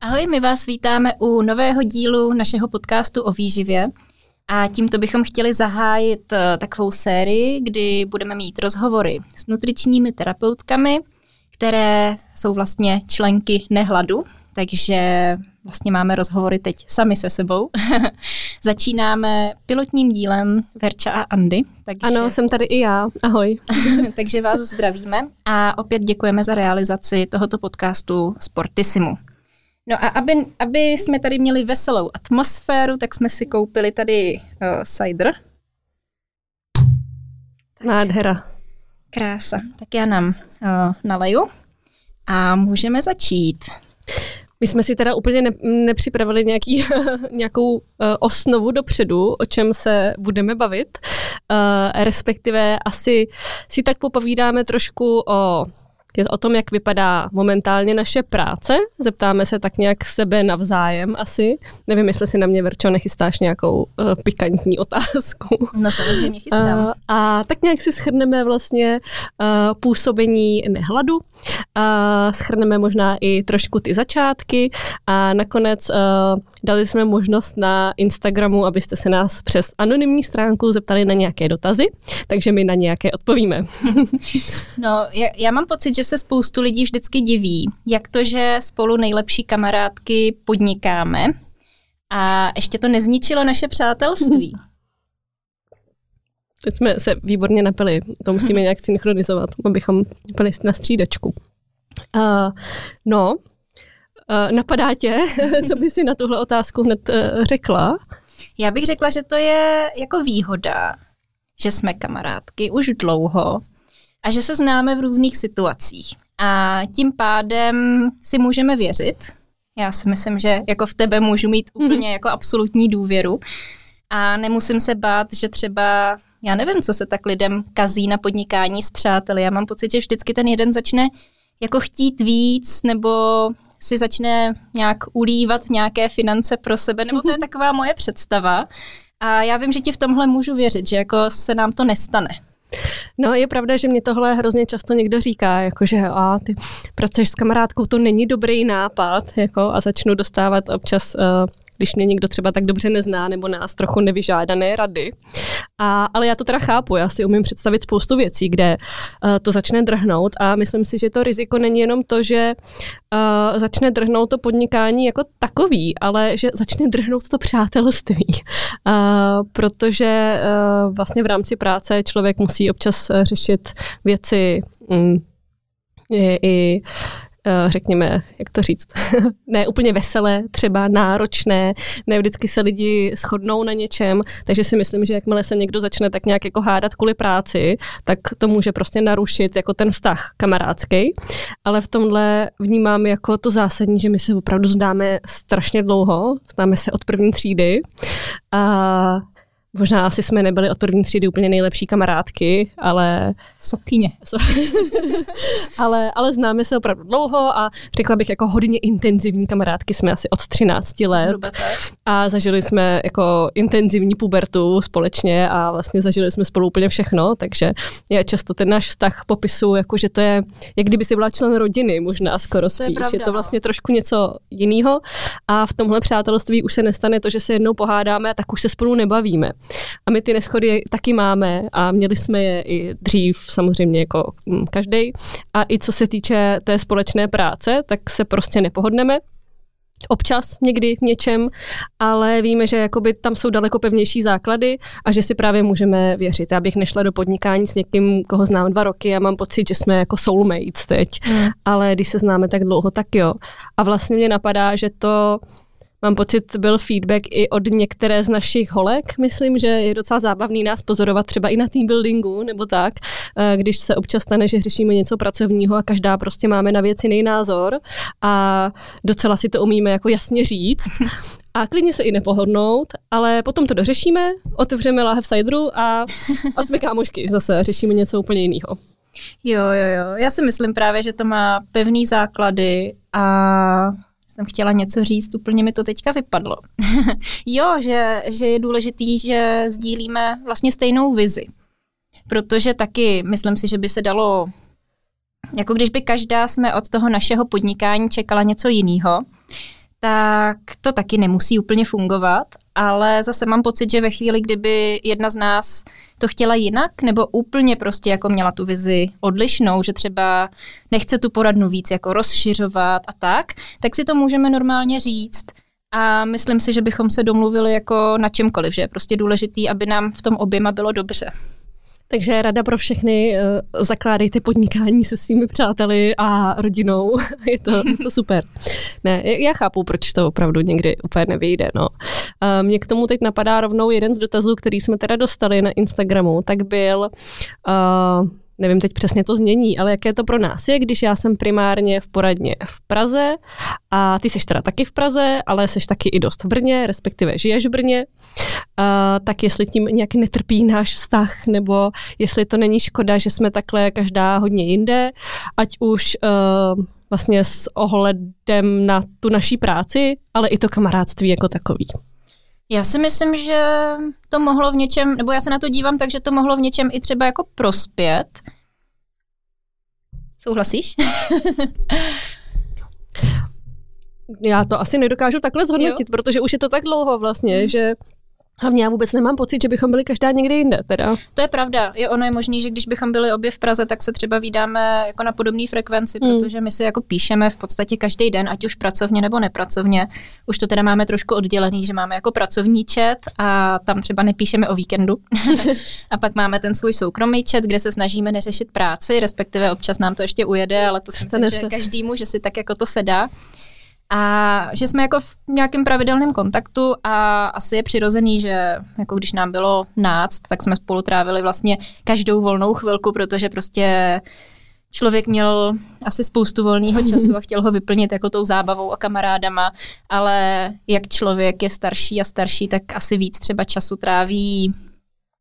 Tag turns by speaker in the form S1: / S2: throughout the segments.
S1: Ahoj, my vás vítáme u nového dílu našeho podcastu o výživě. A tímto bychom chtěli zahájit eh, takovou sérii, kdy budeme mít rozhovory s nutričními terapeutkami, které jsou vlastně členky nehladu, takže vlastně máme rozhovory teď sami se sebou. Začínáme pilotním dílem Verča a Andy.
S2: Takže... Ano, jsem tady i já. Ahoj.
S1: takže vás zdravíme a opět děkujeme za realizaci tohoto podcastu Sportisimu. No a aby, aby jsme tady měli veselou atmosféru, tak jsme si koupili tady uh, cider.
S2: Nádhera.
S1: Krása. Tak já nám uh, naleju a můžeme začít.
S2: My jsme si teda úplně ne, nepřipravili nějaký, nějakou uh, osnovu dopředu, o čem se budeme bavit, uh, respektive asi si tak popovídáme trošku o je o tom, jak vypadá momentálně naše práce. Zeptáme se tak nějak sebe navzájem asi. Nevím, jestli si na mě, Verčo, nechystáš nějakou uh, pikantní otázku.
S1: No samozřejmě chystám. Uh,
S2: a tak nějak si schrneme vlastně uh, působení nehladu. Uh, schrneme možná i trošku ty začátky a nakonec uh, dali jsme možnost na Instagramu, abyste se nás přes anonymní stránku zeptali na nějaké dotazy, takže my na nějaké odpovíme.
S1: no, já, já mám pocit, že se spoustu lidí vždycky diví, jak to, že spolu nejlepší kamarádky podnikáme a ještě to nezničilo naše přátelství.
S2: Teď jsme se výborně napili, to musíme nějak synchronizovat, abychom byli na střídačku. Uh, no, napadá tě, co by si na tuhle otázku hned uh, řekla?
S1: Já bych řekla, že to je jako výhoda, že jsme kamarádky už dlouho a že se známe v různých situacích. A tím pádem si můžeme věřit. Já si myslím, že jako v tebe můžu mít mhm. úplně jako absolutní důvěru a nemusím se bát, že třeba, já nevím, co se tak lidem kazí na podnikání s přáteli. Já mám pocit, že vždycky ten jeden začne jako chtít víc nebo si začne nějak ulívat nějaké finance pro sebe, nebo to je mhm. taková moje představa. A já vím, že ti v tomhle můžu věřit, že jako se nám to nestane.
S2: No je pravda, že mě tohle hrozně často někdo říká, jako že a ty pracuješ s kamarádkou, to není dobrý nápad, jako a začnu dostávat občas uh, když mě někdo třeba tak dobře nezná nebo nás trochu nevyžádané rady. A, ale já to teda chápu, já si umím představit spoustu věcí, kde uh, to začne drhnout a myslím si, že to riziko není jenom to, že uh, začne drhnout to podnikání jako takový, ale že začne drhnout to přátelství. Uh, protože uh, vlastně v rámci práce člověk musí občas řešit věci um, i, i řekněme, jak to říct, ne úplně veselé, třeba náročné, ne vždycky se lidi shodnou na něčem, takže si myslím, že jakmile se někdo začne tak nějak jako hádat kvůli práci, tak to může prostě narušit jako ten vztah kamarádský, ale v tomhle vnímám jako to zásadní, že my se opravdu zdáme strašně dlouho, známe se od první třídy. A Možná asi jsme nebyli od první třídy úplně nejlepší kamarádky, ale...
S1: Sokyně.
S2: ale, ale známe se opravdu dlouho a řekla bych jako hodně intenzivní kamarádky jsme asi od 13 let. A zažili jsme jako intenzivní pubertu společně a vlastně zažili jsme spolu úplně všechno, takže já často ten náš vztah popisu, jako že to je, jak kdyby si byla člen rodiny, možná skoro spíš. Je, pravda, je to no. vlastně trošku něco jiného a v tomhle přátelství už se nestane to, že se jednou pohádáme, tak už se spolu nebavíme. A my ty neschody taky máme a měli jsme je i dřív samozřejmě jako mm, každý. A i co se týče té společné práce, tak se prostě nepohodneme, občas někdy v něčem, ale víme, že jakoby tam jsou daleko pevnější základy a že si právě můžeme věřit. Já bych nešla do podnikání s někým, koho znám dva roky a mám pocit, že jsme jako soulmates teď, mm. ale když se známe tak dlouho, tak jo. A vlastně mě napadá, že to Mám pocit, byl feedback i od některé z našich holek. Myslím, že je docela zábavný nás pozorovat třeba i na team buildingu nebo tak, eh, když se občas stane, že řešíme něco pracovního a každá prostě máme na věci jiný názor a docela si to umíme jako jasně říct. A klidně se i nepohodnout, ale potom to dořešíme, otevřeme láhev cideru a, a jsme kámošky zase, řešíme něco úplně jiného.
S1: Jo, jo, jo. Já si myslím právě, že to má pevný základy a jsem chtěla něco říct, úplně mi to teďka vypadlo. jo, že, že je důležitý, že sdílíme vlastně stejnou vizi. Protože taky myslím si, že by se dalo, jako když by každá jsme od toho našeho podnikání čekala něco jiného, tak to taky nemusí úplně fungovat, ale zase mám pocit, že ve chvíli, kdyby jedna z nás to chtěla jinak, nebo úplně prostě jako měla tu vizi odlišnou, že třeba nechce tu poradnu víc jako rozšiřovat a tak, tak si to můžeme normálně říct. A myslím si, že bychom se domluvili jako na čemkoliv, že je prostě důležitý, aby nám v tom oběma bylo dobře.
S2: Takže rada pro všechny, eh, zakládejte podnikání se svými přáteli a rodinou. je, to, je to super. Ne, já chápu, proč to opravdu někdy úplně nevyjde. No. Mně k tomu teď napadá rovnou jeden z dotazů, který jsme teda dostali na Instagramu, tak byl... Uh, nevím teď přesně to znění, ale jaké to pro nás je, když já jsem primárně v poradně v Praze a ty seš teda taky v Praze, ale seš taky i dost v Brně, respektive žiješ v Brně, uh, tak jestli tím nějak netrpí náš vztah, nebo jestli to není škoda, že jsme takhle každá hodně jinde, ať už uh, vlastně s ohledem na tu naší práci, ale i to kamarádství jako takový.
S1: Já si myslím, že to mohlo v něčem, nebo já se na to dívám tak, že to mohlo v něčem i třeba jako prospět. Souhlasíš?
S2: já to asi nedokážu takhle zhodnotit, jo. protože už je to tak dlouho vlastně, hmm. že Hlavně já vůbec nemám pocit, že bychom byli každá někde jinde. Teda.
S1: To je pravda. Je ono je možný, že když bychom byli obě v Praze, tak se třeba vydáme jako na podobné frekvenci, hmm. protože my si jako píšeme v podstatě každý den, ať už pracovně nebo nepracovně. Už to teda máme trošku oddělený, že máme jako pracovní chat a tam třeba nepíšeme o víkendu. a pak máme ten svůj soukromý chat, kde se snažíme neřešit práci, respektive občas nám to ještě ujede, ale to myslím, že každému, že si tak jako to sedá. A že jsme jako v nějakém pravidelném kontaktu a asi je přirozený, že jako když nám bylo náct, tak jsme spolu trávili vlastně každou volnou chvilku, protože prostě člověk měl asi spoustu volného času a chtěl ho vyplnit jako tou zábavou a kamarádama, ale jak člověk je starší a starší, tak asi víc třeba času tráví,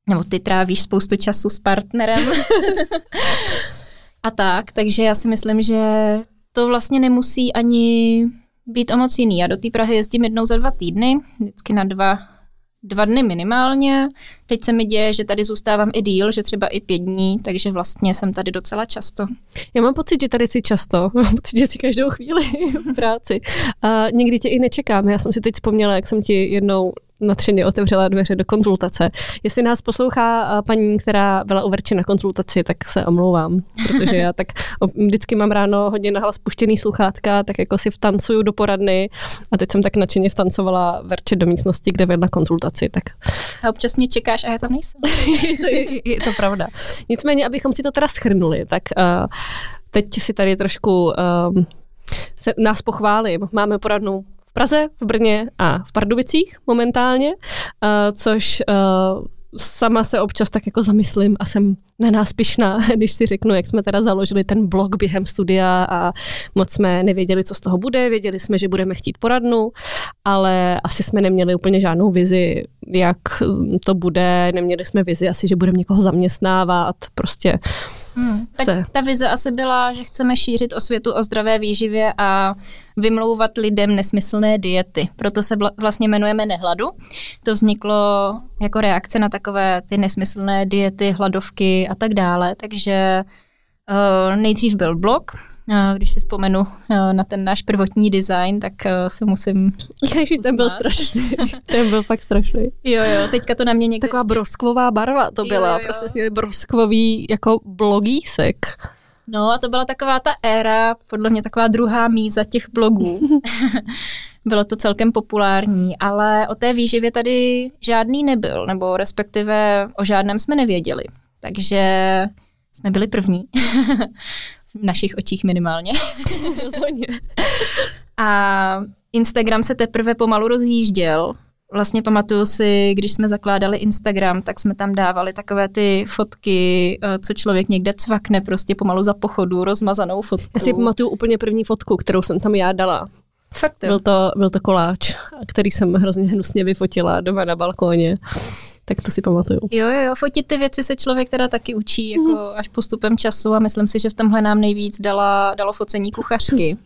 S1: nebo ty trávíš spoustu času s partnerem. A tak, takže já si myslím, že to vlastně nemusí ani být o moc jiný. Já do té Prahy jezdím jednou za dva týdny, vždycky na dva, dva dny minimálně. Teď se mi děje, že tady zůstávám i díl, že třeba i pět dní, takže vlastně jsem tady docela často.
S2: Já mám pocit, že tady si často, mám pocit, že si každou chvíli v práci. A někdy tě i nečekám. Já jsem si teď vzpomněla, jak jsem ti jednou natřeně otevřela dveře do konzultace. Jestli nás poslouchá paní, která byla u Verči na konzultaci, tak se omlouvám, protože já tak vždycky mám ráno hodně nahlas spuštěný sluchátka, tak jako si vtancuju do poradny a teď jsem tak nadšeně vtancovala Verče do místnosti, kde vedla konzultaci. Tak.
S1: A občas mě čekáš a já tam nejsem.
S2: to je, je to pravda. Nicméně, abychom si to teda schrnuli, tak uh, teď si tady trošku uh, se, nás pochválím. Máme poradnu Praze, v Brně a v Pardubicích momentálně, uh, což uh, sama se občas tak jako zamyslím a jsem na nás pišná, když si řeknu, jak jsme teda založili ten blog během studia a moc jsme nevěděli, co z toho bude, věděli jsme, že budeme chtít poradnu, ale asi jsme neměli úplně žádnou vizi, jak to bude, neměli jsme vizi asi, že budeme někoho zaměstnávat, prostě
S1: hmm, tak se... ta vize asi byla, že chceme šířit o světu o zdravé výživě a vymlouvat lidem nesmyslné diety. Proto se vlastně jmenujeme Nehladu. To vzniklo jako reakce na takové ty nesmyslné diety, hladovky a tak dále. Takže uh, nejdřív byl blog, když si vzpomenu uh, na ten náš prvotní design, tak uh, se musím
S2: Ježiš, ten byl strašný. ten byl fakt strašný.
S1: Jo, jo, teďka to na mě někde...
S2: Taková broskvová barva to byla, jo, jo. prostě směli broskvový jako blogísek.
S1: No a to byla taková ta éra, podle mě taková druhá míza těch blogů. Bylo to celkem populární, ale o té výživě tady žádný nebyl, nebo respektive o žádném jsme nevěděli. Takže jsme byli první. v našich očích minimálně.
S2: Rozhodně.
S1: A Instagram se teprve pomalu rozjížděl, Vlastně pamatuju si, když jsme zakládali Instagram, tak jsme tam dávali takové ty fotky, eh, co člověk někde cvakne prostě pomalu za pochodu, rozmazanou fotku.
S2: Já si pamatuju úplně první fotku, kterou jsem tam já dala.
S1: Fakt
S2: Byl to, byl to koláč, který jsem hrozně hnusně vyfotila doma na balkóně. Tak to si pamatuju.
S1: Jo, jo, fotit ty věci se člověk teda taky učí jako mm. až postupem času a myslím si, že v tomhle nám nejvíc dala, dalo focení kuchařky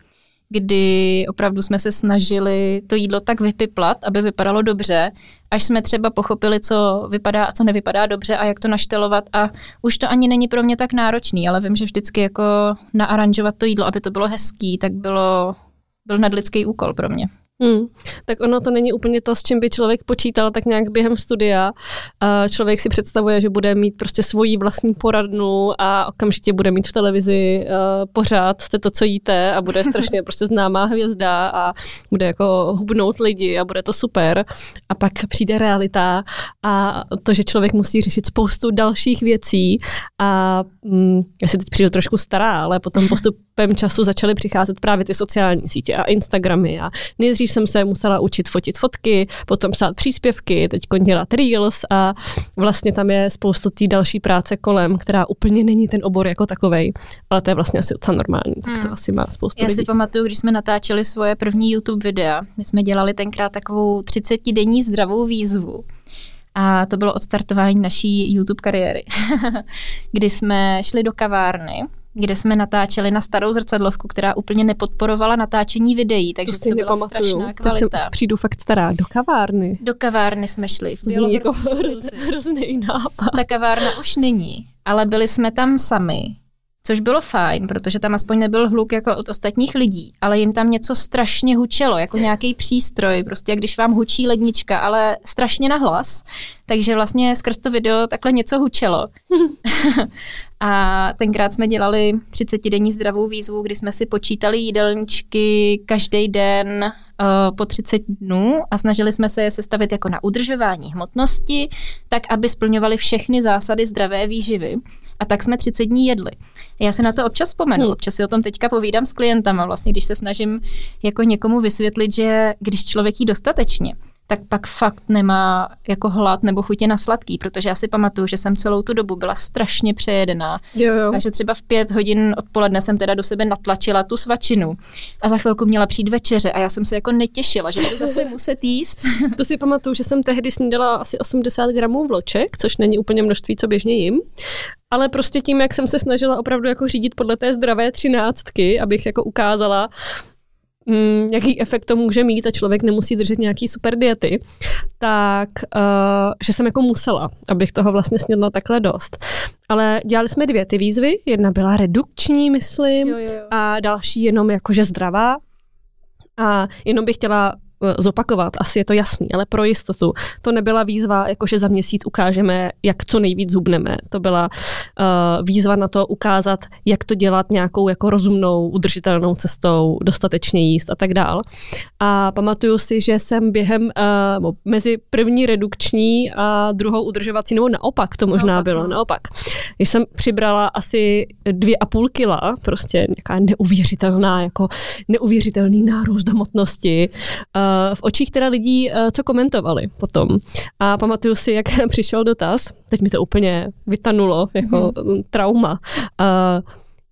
S1: kdy opravdu jsme se snažili to jídlo tak vypiplat, aby vypadalo dobře, až jsme třeba pochopili, co vypadá a co nevypadá dobře a jak to naštelovat a už to ani není pro mě tak náročný, ale vím, že vždycky jako naaranžovat to jídlo, aby to bylo hezký, tak bylo, byl nadlidský úkol pro mě.
S2: Hmm. Tak ono to není úplně to, s čím by člověk počítal tak nějak během studia. Člověk si představuje, že bude mít prostě svoji vlastní poradnu a okamžitě bude mít v televizi uh, pořád, jste to, co jíte a bude strašně prostě známá hvězda a bude jako hubnout lidi a bude to super. A pak přijde realita a to, že člověk musí řešit spoustu dalších věcí a mm, já si teď přijdu trošku stará, ale potom postupem času začaly přicházet právě ty sociální sítě a Instagramy a nejdřív jsem se musela učit fotit fotky, potom psát příspěvky, teď dělat reels a vlastně tam je spoustu té další práce kolem, která úplně není ten obor jako takovej, ale to je vlastně asi docela normální, tak to hmm. asi má spoustu
S1: Já
S2: lidí.
S1: si pamatuju, když jsme natáčeli svoje první YouTube videa, my jsme dělali tenkrát takovou 30-denní zdravou výzvu. A to bylo odstartování naší YouTube kariéry, kdy jsme šli do kavárny kde jsme natáčeli na starou zrcadlovku, která úplně nepodporovala natáčení videí, takže to, to byla strašná kvalita. Teď
S2: přijdu fakt stará do kavárny.
S1: Do kavárny jsme šli.
S2: V to jako hrozný nápad.
S1: Ta kavárna už není, ale byli jsme tam sami Což bylo fajn, protože tam aspoň nebyl hluk jako od ostatních lidí, ale jim tam něco strašně hučelo, jako nějaký přístroj, prostě jak když vám hučí lednička, ale strašně nahlas. Takže vlastně skrz to video takhle něco hučelo. a tenkrát jsme dělali 30-denní zdravou výzvu, kdy jsme si počítali jídelníčky každý den uh, po 30 dnů a snažili jsme se je sestavit jako na udržování hmotnosti, tak aby splňovaly všechny zásady zdravé výživy. A tak jsme 30 dní jedli. Já si na to občas vzpomenu, hmm. občas si o tom teďka povídám s klientama, vlastně když se snažím jako někomu vysvětlit, že když člověk jí dostatečně, tak pak fakt nemá jako hlad nebo chutě na sladký, protože já si pamatuju, že jsem celou tu dobu byla strašně přejedená.
S2: Jo, jo.
S1: A že třeba v pět hodin odpoledne jsem teda do sebe natlačila tu svačinu a za chvilku měla přijít večeře a já jsem se jako netěšila, že to zase muset jíst.
S2: to si pamatuju, že jsem tehdy snídala asi 80 gramů vloček, což není úplně množství, co běžně jim. Ale prostě tím, jak jsem se snažila opravdu jako řídit podle té zdravé třináctky, abych jako ukázala, mm, jaký efekt to může mít a člověk nemusí držet nějaký super diety, tak uh, že jsem jako musela, abych toho vlastně snědla takhle dost. Ale dělali jsme dvě ty výzvy, jedna byla redukční, myslím, jo, jo, jo. a další jenom jakože zdravá. A jenom bych chtěla zopakovat, asi je to jasný, ale pro jistotu. To nebyla výzva, jakože za měsíc ukážeme, jak co nejvíc zubneme. To byla uh, výzva na to ukázat, jak to dělat nějakou jako rozumnou, udržitelnou cestou, dostatečně jíst a tak dál. A pamatuju si, že jsem během uh, mezi první redukční a druhou udržovací, nebo naopak to možná naopak, bylo, no. naopak. Když jsem přibrala asi dvě a půl kila, prostě nějaká neuvěřitelná, jako neuvěřitelný nárůst hmotnosti, uh, v očích teda lidí, eh, co komentovali potom. A pamatuju si, jak přišel dotaz, teď mi to úplně vytanulo, jako mm-hmm. trauma, uh,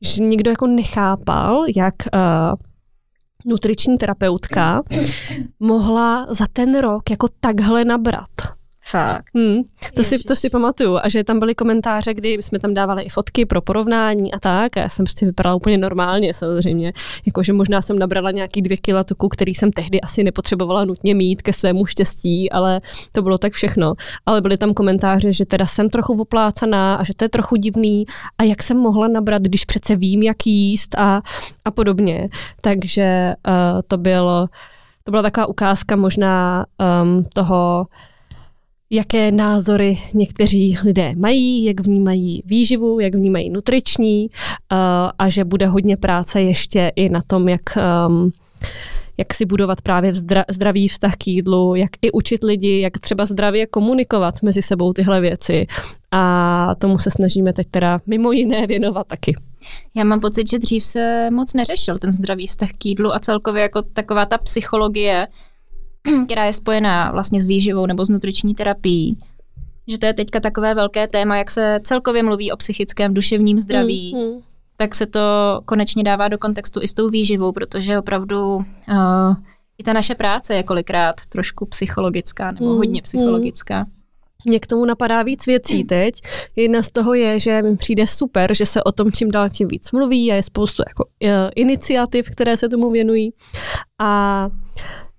S2: že nikdo jako nechápal, jak uh, nutriční terapeutka mohla za ten rok jako takhle nabrat.
S1: Fakt.
S2: Hmm, to, si, to si pamatuju. A že tam byly komentáře, kdy jsme tam dávali i fotky pro porovnání a tak. A já jsem prostě vypadala úplně normálně samozřejmě. Jakože možná jsem nabrala nějaký dvě kila tuku, který jsem tehdy asi nepotřebovala nutně mít ke svému štěstí, ale to bylo tak všechno. Ale byly tam komentáře, že teda jsem trochu oplácaná a že to je trochu divný a jak jsem mohla nabrat, když přece vím, jak jíst a, a podobně. Takže uh, to bylo to byla taková ukázka možná um, toho, jaké názory někteří lidé mají, jak vnímají výživu, jak vnímají nutriční uh, a že bude hodně práce ještě i na tom, jak, um, jak si budovat právě zdra, zdravý vztah k jídlu, jak i učit lidi, jak třeba zdravě komunikovat mezi sebou tyhle věci. A tomu se snažíme teď teda mimo jiné věnovat taky.
S1: Já mám pocit, že dřív se moc neřešil ten zdravý vztah k jídlu a celkově jako taková ta psychologie, která je spojená vlastně s výživou nebo s nutriční terapií. Že to je teďka takové velké téma, jak se celkově mluví o psychickém, duševním zdraví, mm, mm. tak se to konečně dává do kontextu i s tou výživou, protože opravdu uh, i ta naše práce je kolikrát trošku psychologická nebo mm, hodně psychologická. Mm.
S2: Mně k tomu napadá víc věcí teď. Jedna z toho je, že mi přijde super, že se o tom čím dál tím víc mluví a je spoustu jako, uh, iniciativ, které se tomu věnují. A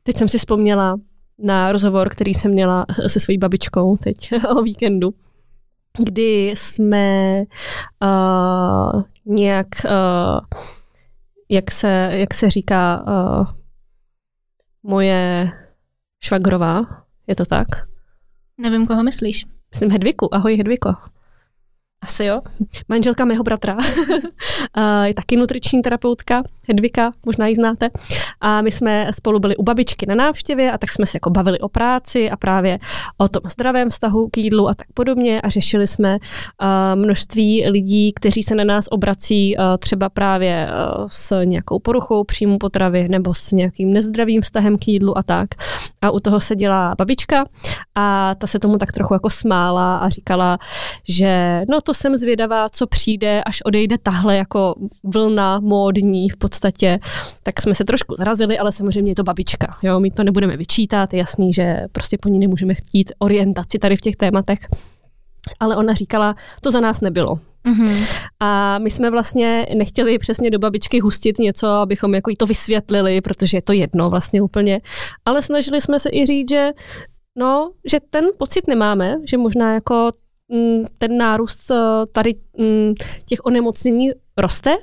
S2: Teď jsem si vzpomněla na rozhovor, který jsem měla se svojí babičkou teď o víkendu, kdy jsme uh, nějak, uh, jak, se, jak se říká, uh, moje švagrová, je to tak?
S1: Nevím, koho myslíš.
S2: Myslím Hedviku. Ahoj Hedviko.
S1: Asi jo.
S2: Manželka mého bratra je taky nutriční terapeutka, Hedvika, možná ji znáte. A my jsme spolu byli u babičky na návštěvě a tak jsme se jako bavili o práci a právě o tom zdravém vztahu k jídlu a tak podobně a řešili jsme množství lidí, kteří se na nás obrací třeba právě s nějakou poruchou příjmu potravy nebo s nějakým nezdravým vztahem k jídlu a tak. A u toho se dělá babička a ta se tomu tak trochu jako smála a říkala, že no to jsem zvědavá, co přijde, až odejde tahle jako vlna módní v podstatě, tak jsme se trošku zarazili, ale samozřejmě je to babička. Jo? My to nebudeme vyčítat, je jasný, že prostě po ní nemůžeme chtít orientaci tady v těch tématech. Ale ona říkala, to za nás nebylo. Mm-hmm. A my jsme vlastně nechtěli přesně do babičky hustit něco, abychom jako jí to vysvětlili, protože je to jedno vlastně úplně. Ale snažili jsme se i říct, že No, že ten pocit nemáme, že možná jako ten nárůst eh, tady mm, těch onemocnění roste,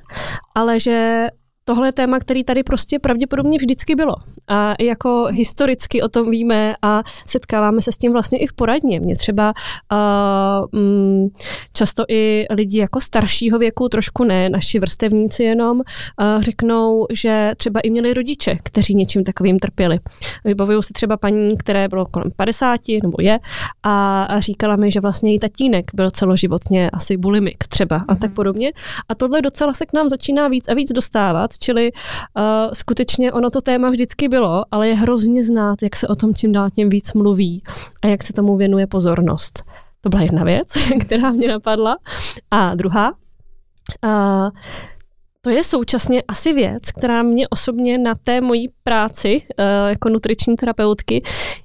S2: ale že tohle je téma, který tady prostě pravděpodobně vždycky bylo. A jako historicky o tom víme a setkáváme se s tím vlastně i v poradně. Mě třeba uh, um, často i lidi jako staršího věku, trošku ne, naši vrstevníci jenom, uh, řeknou, že třeba i měli rodiče, kteří něčím takovým trpěli. Vybavuju si třeba paní, které bylo kolem 50 nebo je a, a říkala mi, že vlastně její tatínek byl celoživotně asi bulimik třeba a tak mhm. podobně. A tohle docela se k nám začíná víc a víc dostávat, čili uh, skutečně ono to téma vždycky bylo, ale je hrozně znát, jak se o tom čím dál tím víc mluví a jak se tomu věnuje pozornost. To byla jedna věc, která mě napadla. A druhá, uh, to je současně asi věc, která mě osobně na té mojí práci uh, jako nutriční terapeutky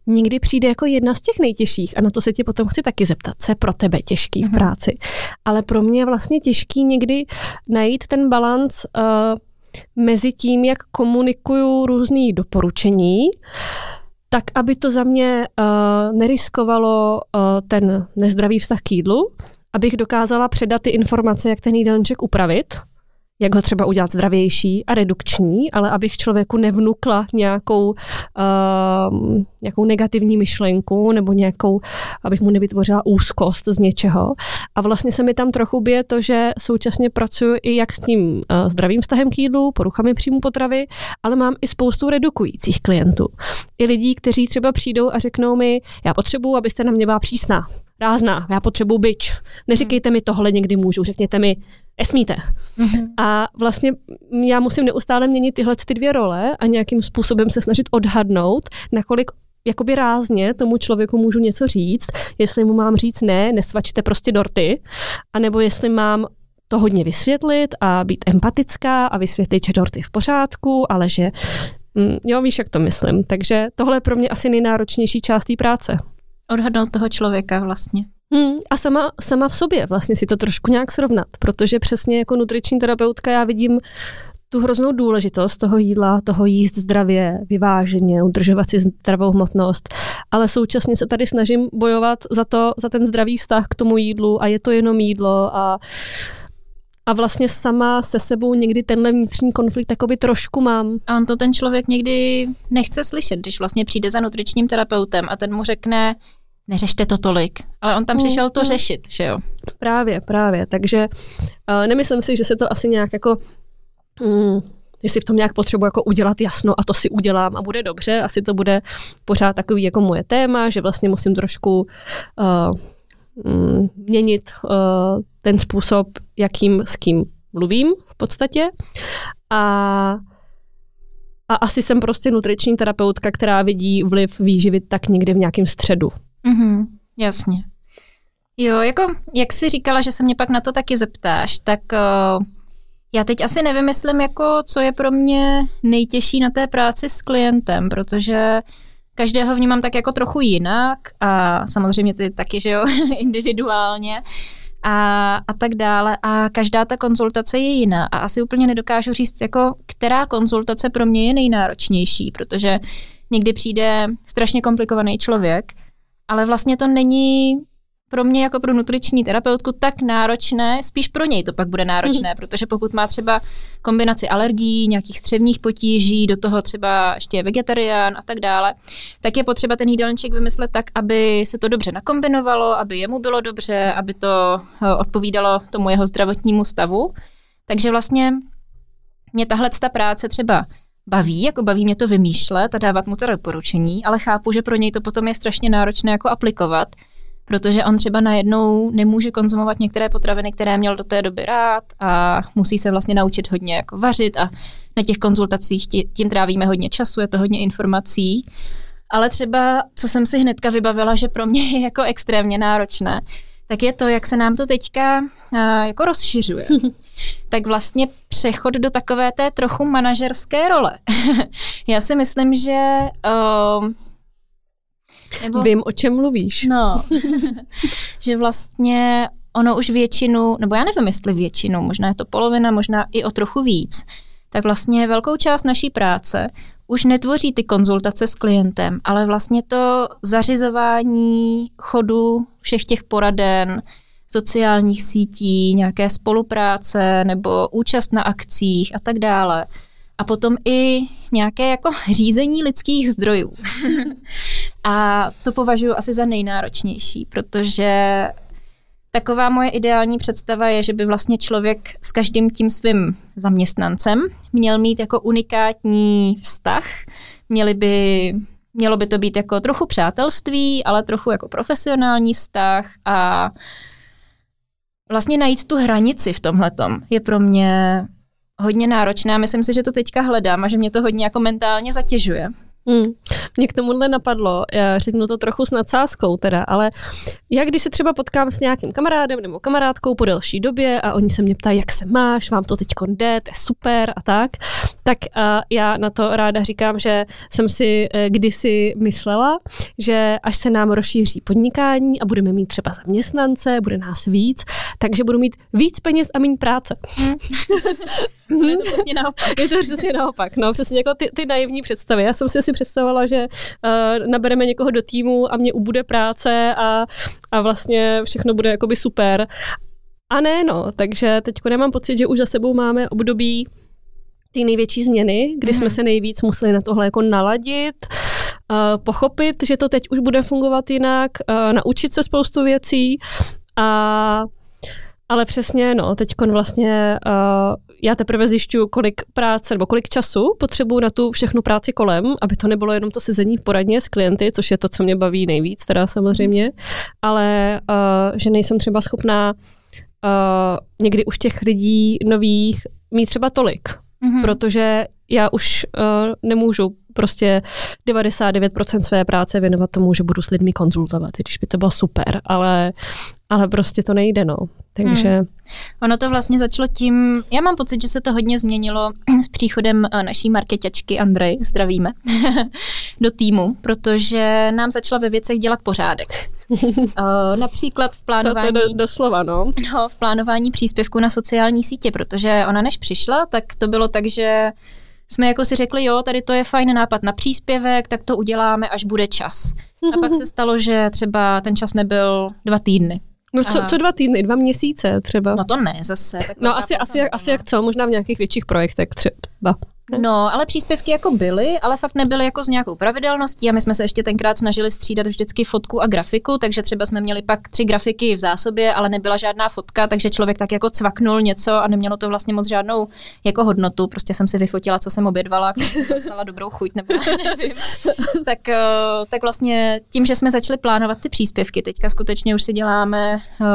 S2: někdy přijde jako jedna z těch nejtěžších a na to se ti potom chci taky zeptat, co je pro tebe těžký v mhm. práci. Ale pro mě je vlastně těžký někdy najít ten balans uh, mezi tím, jak komunikuju různý doporučení, tak aby to za mě uh, neriskovalo uh, ten nezdravý vztah k jídlu, abych dokázala předat ty informace, jak ten jídelníček upravit, jak ho třeba udělat zdravější a redukční, ale abych člověku nevnukla nějakou, uh, nějakou negativní myšlenku nebo nějakou, abych mu nevytvořila úzkost z něčeho. A vlastně se mi tam trochu bije to, že současně pracuji i jak s tím uh, zdravým vztahem k jídlu, poruchami příjmu potravy, ale mám i spoustu redukujících klientů. I lidí, kteří třeba přijdou a řeknou mi, já potřebuji, abyste na mě byla přísná rázná, já potřebuji byč. Neříkejte mi tohle někdy můžu, řekněte mi, esmíte. Mm-hmm. A vlastně já musím neustále měnit tyhle ty dvě role a nějakým způsobem se snažit odhadnout, nakolik jakoby rázně tomu člověku můžu něco říct, jestli mu mám říct ne, nesvačte prostě dorty, anebo jestli mám to hodně vysvětlit a být empatická a vysvětlit, že dorty v pořádku, ale že mm, jo, víš, jak to myslím. Takže tohle je pro mě asi nejnáročnější část té práce.
S1: Odhadnout toho člověka vlastně.
S2: Hmm, a sama, sama v sobě vlastně si to trošku nějak srovnat, protože přesně jako nutriční terapeutka já vidím tu hroznou důležitost toho jídla, toho jíst zdravě, vyváženě, udržovat si zdravou hmotnost, ale současně se tady snažím bojovat za to, za ten zdravý vztah k tomu jídlu a je to jenom jídlo a a vlastně sama se sebou někdy tenhle vnitřní konflikt takoby trošku mám.
S1: A on to ten člověk někdy nechce slyšet, když vlastně přijde za nutričním terapeutem a ten mu řekne, neřešte to tolik. Ale on tam přišel to mm. řešit, že jo?
S2: Právě, právě. Takže uh, nemyslím si, že se to asi nějak jako... Mm, jestli v tom nějak potřebuji jako udělat jasno a to si udělám a bude dobře, asi to bude pořád takový jako moje téma, že vlastně musím trošku uh, měnit uh, ten způsob, jakým s kým mluvím v podstatě. A, a asi jsem prostě nutriční terapeutka, která vidí vliv výživy tak někde v nějakém středu.
S1: Mm-hmm, jasně. Jo, jako jak jsi říkala, že se mě pak na to taky zeptáš, tak uh, já teď asi nevymyslím, jako, co je pro mě nejtěžší na té práci s klientem, protože každého vnímám tak jako trochu jinak a samozřejmě ty taky, že jo, individuálně a, a tak dále. A každá ta konzultace je jiná a asi úplně nedokážu říct, jako, která konzultace pro mě je nejnáročnější, protože někdy přijde strašně komplikovaný člověk, ale vlastně to není pro mě jako pro nutriční terapeutku tak náročné, spíš pro něj to pak bude náročné, mm. protože pokud má třeba kombinaci alergií, nějakých střevních potíží, do toho třeba ještě je vegetarián a tak dále, tak je potřeba ten jídelníček vymyslet tak, aby se to dobře nakombinovalo, aby jemu bylo dobře, aby to eh, odpovídalo tomu jeho zdravotnímu stavu. Takže vlastně mě tahle ta práce třeba baví, jako baví mě to vymýšlet a dávat mu to doporučení, ale chápu, že pro něj to potom je strašně náročné jako aplikovat, protože on třeba najednou nemůže konzumovat některé potraviny, které měl do té doby rád a musí se vlastně naučit hodně jako vařit a na těch konzultacích tím trávíme hodně času, je to hodně informací. Ale třeba, co jsem si hnedka vybavila, že pro mě je jako extrémně náročné, tak je to, jak se nám to teďka uh, jako rozšiřuje. tak vlastně přechod do takové té trochu manažerské role. Já si myslím, že uh,
S2: nebo, Vím, o čem mluvíš.
S1: No, že vlastně ono už většinu, nebo já nevím, jestli většinu, možná je to polovina, možná i o trochu víc, tak vlastně velkou část naší práce už netvoří ty konzultace s klientem, ale vlastně to zařizování chodu všech těch poraden, sociálních sítí, nějaké spolupráce nebo účast na akcích a tak dále. A potom i nějaké jako řízení lidských zdrojů. a to považuji asi za nejnáročnější, protože taková moje ideální představa je, že by vlastně člověk s každým tím svým zaměstnancem měl mít jako unikátní vztah, měli by, mělo by to být jako trochu přátelství, ale trochu jako profesionální vztah a vlastně najít tu hranici v tomhletom je pro mě hodně náročné myslím si, že to teďka hledám a že mě to hodně jako mentálně zatěžuje.
S2: Hmm. Mě k tomuhle napadlo, já řeknu to trochu s nadsázkou teda, ale já když se třeba potkám s nějakým kamarádem nebo kamarádkou po delší době a oni se mě ptají, jak se máš, vám to teď jde, to je super a tak, tak a já na to ráda říkám, že jsem si eh, kdysi myslela, že až se nám rozšíří podnikání a budeme mít třeba zaměstnance, bude nás víc, takže budu mít víc peněz a méně práce. Hmm.
S1: je to přesně naopak.
S2: Je to přesně naopak, no, přesně jako ty, ty naivní představy. Já jsem si asi představovala, že uh, nabereme někoho do týmu a mě ubude práce a, a vlastně všechno bude jakoby super. A ne, no, takže teď nemám pocit, že už za sebou máme období ty největší změny, kdy mm. jsme mhm. se nejvíc museli na tohle jako naladit, uh, pochopit, že to teď už bude fungovat jinak, uh, naučit se spoustu věcí a ale přesně, no, teď vlastně uh, já teprve zjišťuju, kolik práce nebo kolik času potřebuju na tu všechnu práci kolem, aby to nebylo jenom to sezení v poradně s klienty, což je to, co mě baví nejvíc, teda samozřejmě, ale uh, že nejsem třeba schopná uh, někdy už těch lidí nových mít třeba tolik, mm-hmm. protože já už uh, nemůžu prostě 99% své práce věnovat tomu, že budu s lidmi konzultovat, když by to bylo super, ale, ale prostě to nejde, no. Takže... Hmm.
S1: Ono to vlastně začalo tím, já mám pocit, že se to hodně změnilo s příchodem eh, naší marketačky Andrej, zdravíme, do týmu, protože nám začala ve věcech dělat pořádek. uh, například v plánování...
S2: To, to do, doslova, no.
S1: no. v plánování příspěvku na sociální sítě, protože ona než přišla, tak to bylo tak, že jsme jako si řekli, jo, tady to je fajn nápad na příspěvek, tak to uděláme, až bude čas. A pak se stalo, že třeba ten čas nebyl dva týdny.
S2: No co, co dva týdny, dva měsíce třeba?
S1: No to ne zase.
S2: No asi, asi, jak, asi jak co, možná v nějakých větších projektech třeba.
S1: No, ale příspěvky jako byly, ale fakt nebyly jako s nějakou pravidelností a my jsme se ještě tenkrát snažili střídat vždycky fotku a grafiku, takže třeba jsme měli pak tři grafiky v zásobě, ale nebyla žádná fotka, takže člověk tak jako cvaknul něco a nemělo to vlastně moc žádnou jako hodnotu. Prostě jsem si vyfotila, co jsem obědvala, jsem psala dobrou chuť nebo nevím. tak, eh, tak vlastně tím, že jsme začali plánovat ty příspěvky, teďka skutečně už si děláme eh,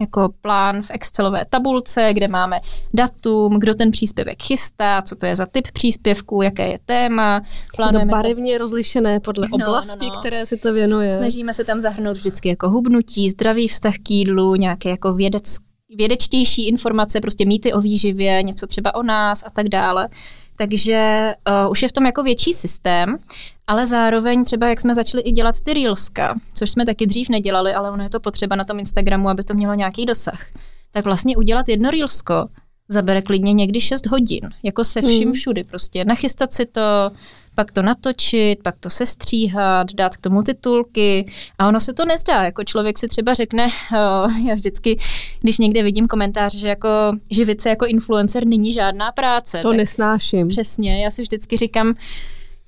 S1: jako plán v Excelové tabulce, kde máme datum, kdo ten příspěvek chystá, co to je za typ typ příspěvku, jaké je téma.
S2: Plánujeme to barevně to... rozlišené podle no, oblasti, no, no. které si to věnuje.
S1: Snažíme se tam zahrnout vždycky jako hubnutí, zdravý vztah k jídlu, nějaké jako vědecké vědečtější informace, prostě mýty o výživě, něco třeba o nás a tak dále. Takže uh, už je v tom jako větší systém, ale zároveň třeba jak jsme začali i dělat ty reelska, což jsme taky dřív nedělali, ale ono je to potřeba na tom Instagramu, aby to mělo nějaký dosah. Tak vlastně udělat jedno reelsko zabere klidně někdy 6 hodin, jako se vším hmm. všudy prostě. Nachystat si to, pak to natočit, pak to sestříhat, dát k tomu titulky a ono se to nezdá. Jako člověk si třeba řekne, já vždycky, když někde vidím komentář, že jako živit se jako influencer není žádná práce.
S2: To nesnáším.
S1: Přesně, já si vždycky říkám,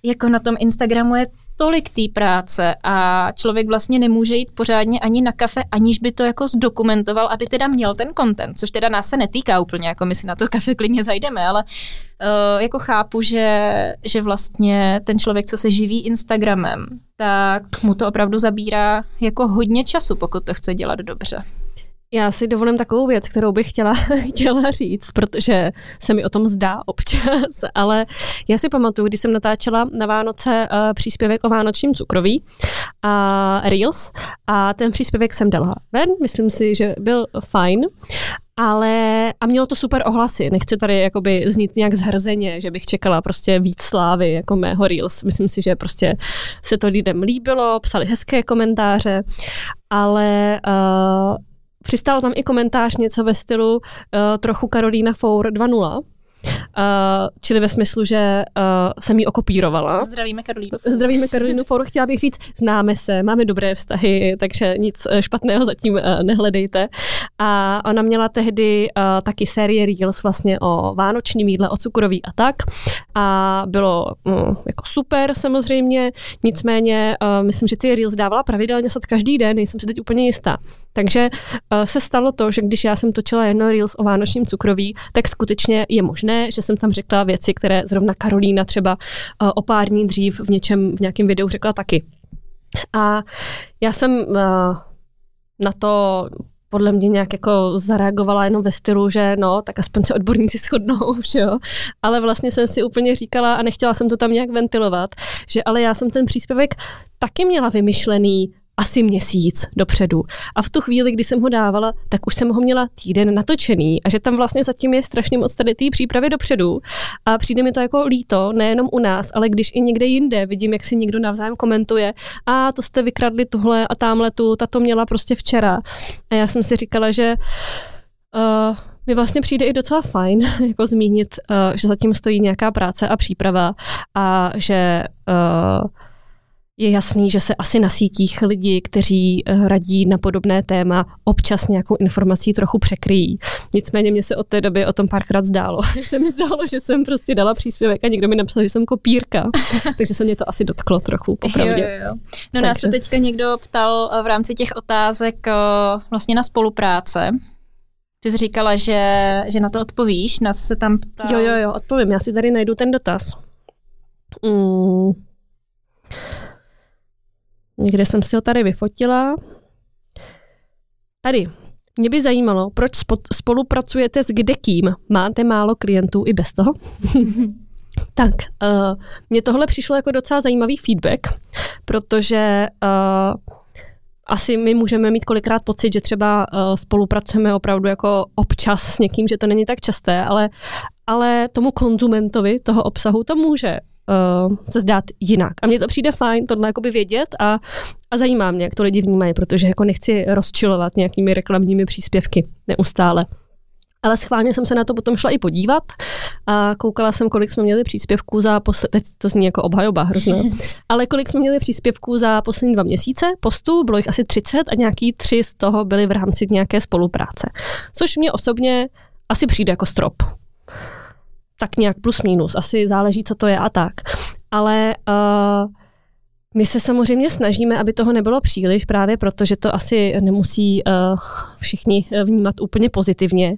S1: jako na tom Instagramu je tolik té práce a člověk vlastně nemůže jít pořádně ani na kafe, aniž by to jako zdokumentoval, aby teda měl ten content, což teda nás se netýká úplně, jako my si na to kafe klidně zajdeme, ale uh, jako chápu, že, že vlastně ten člověk, co se živí Instagramem, tak mu to opravdu zabírá jako hodně času, pokud to chce dělat dobře.
S2: Já si dovolím takovou věc, kterou bych chtěla, chtěla říct, protože se mi o tom zdá občas, ale já si pamatuju, když jsem natáčela na Vánoce uh, příspěvek o vánočním cukroví a uh, Reels a ten příspěvek jsem dala ven, myslím si, že byl fajn, ale a mělo to super ohlasy. Nechci tady jakoby znít nějak zhrzeně, že bych čekala prostě víc slávy jako mého Reels. Myslím si, že prostě se to lidem líbilo, psali hezké komentáře, ale uh, Přistál tam i komentář něco ve stylu uh, trochu Karolína Four 2.0, Uh, čili ve smyslu, že uh, jsem ji okopírovala.
S1: Zdravíme Karolínu.
S2: Zdravíme Karolínu Four. Chtěla bych říct, známe se, máme dobré vztahy, takže nic špatného zatím uh, nehledejte. A ona měla tehdy uh, taky série Reels vlastně o vánočním jídle, o cukroví a tak. A bylo um, jako super samozřejmě, nicméně uh, myslím, že ty Reels dávala pravidelně snad každý den, nejsem si teď úplně jistá. Takže uh, se stalo to, že když já jsem točila jedno Reels o vánočním cukroví, tak skutečně je možné, že jsem tam řekla věci, které zrovna Karolína třeba uh, o pár dní dřív v něčem, v nějakém videu řekla taky. A já jsem uh, na to podle mě nějak jako zareagovala jenom ve stylu, že no, tak aspoň se odborníci shodnou, že jo. Ale vlastně jsem si úplně říkala a nechtěla jsem to tam nějak ventilovat, že ale já jsem ten příspěvek taky měla vymyšlený asi měsíc dopředu. A v tu chvíli, kdy jsem ho dávala, tak už jsem ho měla týden natočený a že tam vlastně zatím je strašně moc tady té přípravy dopředu. A přijde mi to jako líto, nejenom u nás, ale když i někde jinde vidím, jak si někdo navzájem komentuje, a to jste vykradli tuhle a tamhle tu, ta to měla prostě včera. A já jsem si říkala, že uh, mi vlastně přijde i docela fajn jako zmínit, uh, že zatím stojí nějaká práce a příprava a že uh, je jasný, že se asi na sítích lidi, kteří eh, radí na podobné téma, občas nějakou informací trochu překryjí. Nicméně mě se od té doby o tom párkrát zdálo. se mi zdálo, že jsem prostě dala příspěvek a někdo mi napsal, že jsem kopírka. Takže se mě to asi dotklo trochu, popravdě. Jo, jo, jo.
S1: No Takže. nás se teďka někdo ptal eh, v rámci těch otázek eh, vlastně na spolupráce. Ty jsi říkala, že, že na to odpovíš, nás se tam ptal.
S2: Jo, jo, jo, odpovím. Já si tady najdu ten dotaz. Mm. Někde jsem si ho tady vyfotila. Tady. Mě by zajímalo, proč spolupracujete s kdekým? Máte málo klientů i bez toho? tak, uh, mně tohle přišlo jako docela zajímavý feedback, protože uh, asi my můžeme mít kolikrát pocit, že třeba uh, spolupracujeme opravdu jako občas s někým, že to není tak časté, ale, ale tomu konzumentovi toho obsahu to může uh, se zdát jinak. A mně to přijde fajn tohle jakoby vědět a, a zajímá mě, jak to lidi vnímají, protože jako nechci rozčilovat nějakými reklamními příspěvky neustále. Ale schválně jsem se na to potom šla i podívat a koukala jsem, kolik jsme měli příspěvků za poslední, teď to zní jako obhajoba hrozně, ale kolik jsme měli příspěvků za poslední dva měsíce postů, bylo jich asi 30 a nějaký tři z toho byly v rámci nějaké spolupráce. Což mě osobně asi přijde jako strop tak nějak plus minus, asi záleží, co to je a tak. Ale uh, my se samozřejmě snažíme, aby toho nebylo příliš, právě protože to asi nemusí uh, všichni vnímat úplně pozitivně,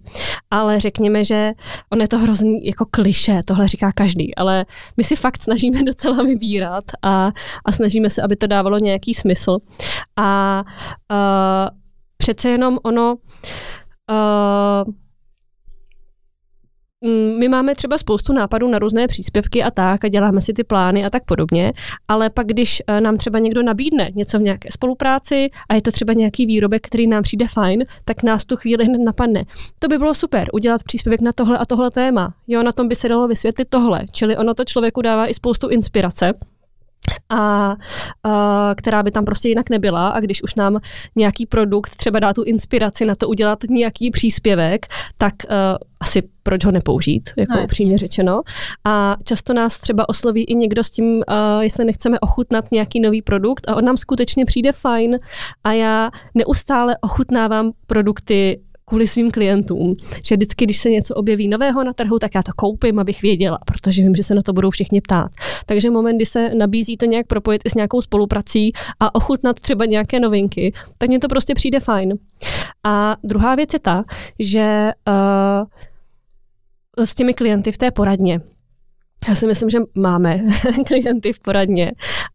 S2: ale řekněme, že on je to hrozný jako kliše, tohle říká každý, ale my si fakt snažíme docela vybírat a, a snažíme se, aby to dávalo nějaký smysl. A uh, přece jenom ono uh, my máme třeba spoustu nápadů na různé příspěvky a tak a děláme si ty plány a tak podobně, ale pak když eh, nám třeba někdo nabídne něco v nějaké spolupráci a je to třeba nějaký výrobek, který nám přijde fajn, tak nás tu chvíli hned napadne. To by bylo super, udělat příspěvek na tohle a tohle téma. Jo, na tom by se dalo vysvětlit tohle. Čili ono to člověku dává i spoustu inspirace a a která by tam prostě jinak nebyla. A když už nám nějaký produkt třeba dá tu inspiraci na to udělat nějaký příspěvek, tak uh, asi proč ho nepoužít, jako no, upřímně řečeno. A často nás třeba osloví i někdo s tím, uh, jestli nechceme ochutnat nějaký nový produkt. A on nám skutečně přijde fajn. A já neustále ochutnávám produkty kvůli svým klientům, že vždycky, když se něco objeví nového na trhu, tak já to koupím, abych věděla, protože vím, že se na to budou všichni ptát. Takže moment, kdy se nabízí to nějak propojit i s nějakou spoluprací a ochutnat třeba nějaké novinky, tak mně to prostě přijde fajn. A druhá věc je ta, že uh, s těmi klienty v té poradně, já si myslím, že máme klienty v poradně,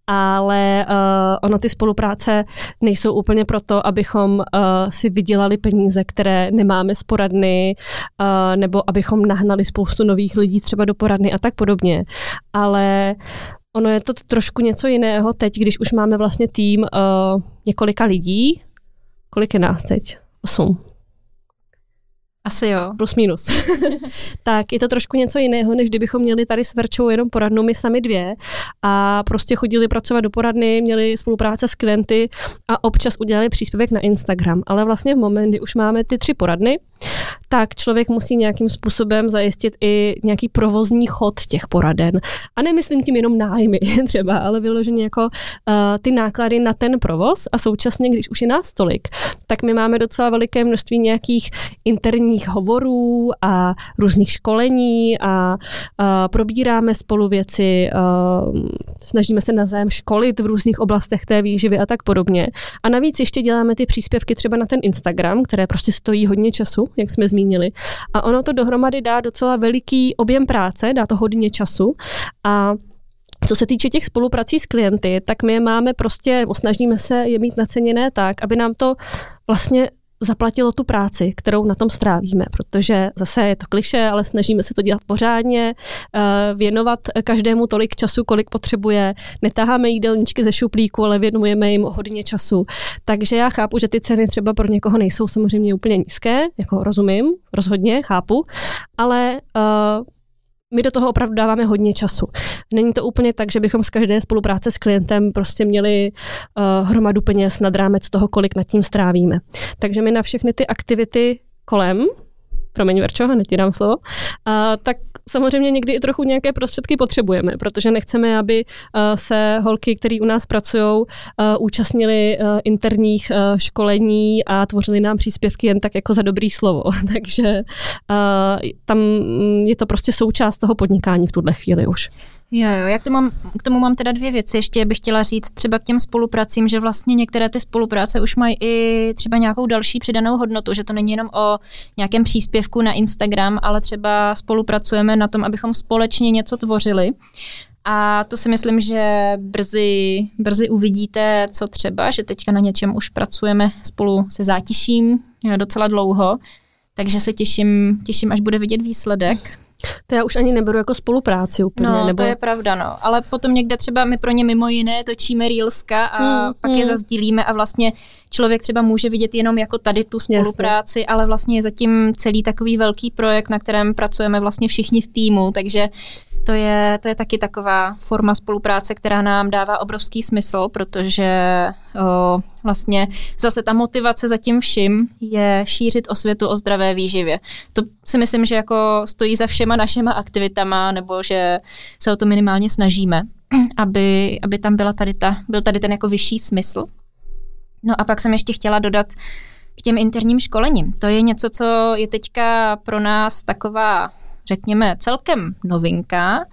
S2: ale uh, ono ty spolupráce nejsou úplně proto, abychom uh, si vydělali peníze, které nemáme z poradny, uh, nebo abychom nahnali spoustu nových lidí třeba do poradny a tak podobně. Ale ono je to trošku něco jiného teď, když už máme vlastně tým uh, několika lidí. Kolik je nás teď? Osm.
S1: Asi jo.
S2: Plus minus. tak je to trošku něco jiného, než kdybychom měli tady s Verčou jenom poradnu my sami dvě a prostě chodili pracovat do poradny, měli spolupráce s klienty a občas udělali příspěvek na Instagram. Ale vlastně v moment, kdy už máme ty tři poradny, tak člověk musí nějakým způsobem zajistit i nějaký provozní chod těch poraden. A nemyslím tím jenom nájmy třeba, ale vyloženě jako uh, ty náklady na ten provoz a současně, když už je nás tolik, tak my máme docela veliké množství nějakých interních hovorů a různých školení a uh, probíráme spolu věci, uh, snažíme se navzájem školit v různých oblastech té výživy a tak podobně. A navíc ještě děláme ty příspěvky třeba na ten Instagram, které prostě stojí hodně času, jak jsme zmínili. A ono to dohromady dá docela veliký objem práce, dá to hodně času a co se týče těch spoluprací s klienty, tak my máme prostě, snažíme se je mít naceněné tak, aby nám to vlastně zaplatilo tu práci, kterou na tom strávíme, protože zase je to kliše, ale snažíme se to dělat pořádně, eh, věnovat každému tolik času, kolik potřebuje, netáháme jídelníčky ze šuplíku, ale věnujeme jim hodně času. Takže já chápu, že ty ceny třeba pro někoho nejsou samozřejmě úplně nízké, jako rozumím, rozhodně, chápu, ale uh, my do toho opravdu dáváme hodně času. Není to úplně tak, že bychom z každé spolupráce s klientem prostě měli uh, hromadu peněz nad rámec toho, kolik nad tím strávíme. Takže my na všechny ty aktivity kolem, promiň Verčo, hned ti dám slovo, uh, tak samozřejmě někdy i trochu nějaké prostředky potřebujeme, protože nechceme, aby uh, se holky, které u nás pracují, uh, účastnili uh, interních školení a tvořili nám příspěvky jen tak jako za dobrý slovo. Takže tam je to prostě součást toho podnikání v tuhle chvíli už.
S1: Jo, jo, jak to mám, k tomu mám teda dvě věci. Ještě bych chtěla říct třeba k těm spolupracím, že vlastně některé ty spolupráce už mají i třeba nějakou další přidanou hodnotu, že to není jenom o nějakém příspěvku na Instagram, ale třeba spolupracujeme na tom, abychom společně něco tvořili. A to si myslím, že brzy, brzy uvidíte, co třeba, že teďka na něčem už pracujeme spolu se zátiším docela dlouho, takže se těším, těším, až bude vidět výsledek.
S2: To já už ani neberu jako spolupráci úplně.
S1: No,
S2: nebo...
S1: to je pravda, no. Ale potom někde třeba my pro ně mimo jiné točíme reelska a hmm, pak hmm. je zazdílíme a vlastně člověk třeba může vidět jenom jako tady tu spolupráci, Jasně. ale vlastně je zatím celý takový velký projekt, na kterém pracujeme vlastně všichni v týmu, takže to je, to je taky taková forma spolupráce, která nám dává obrovský smysl, protože o, vlastně zase ta motivace za tím vším je šířit osvětu o zdravé výživě. To si myslím, že jako stojí za všema našima aktivitama, nebo že se o to minimálně snažíme, aby, aby tam byla tady ta, byl tady ten jako vyšší smysl. No a pak jsem ještě chtěla dodat k těm interním školením. To je něco, co je teďka pro nás taková řekněme, celkem novinka,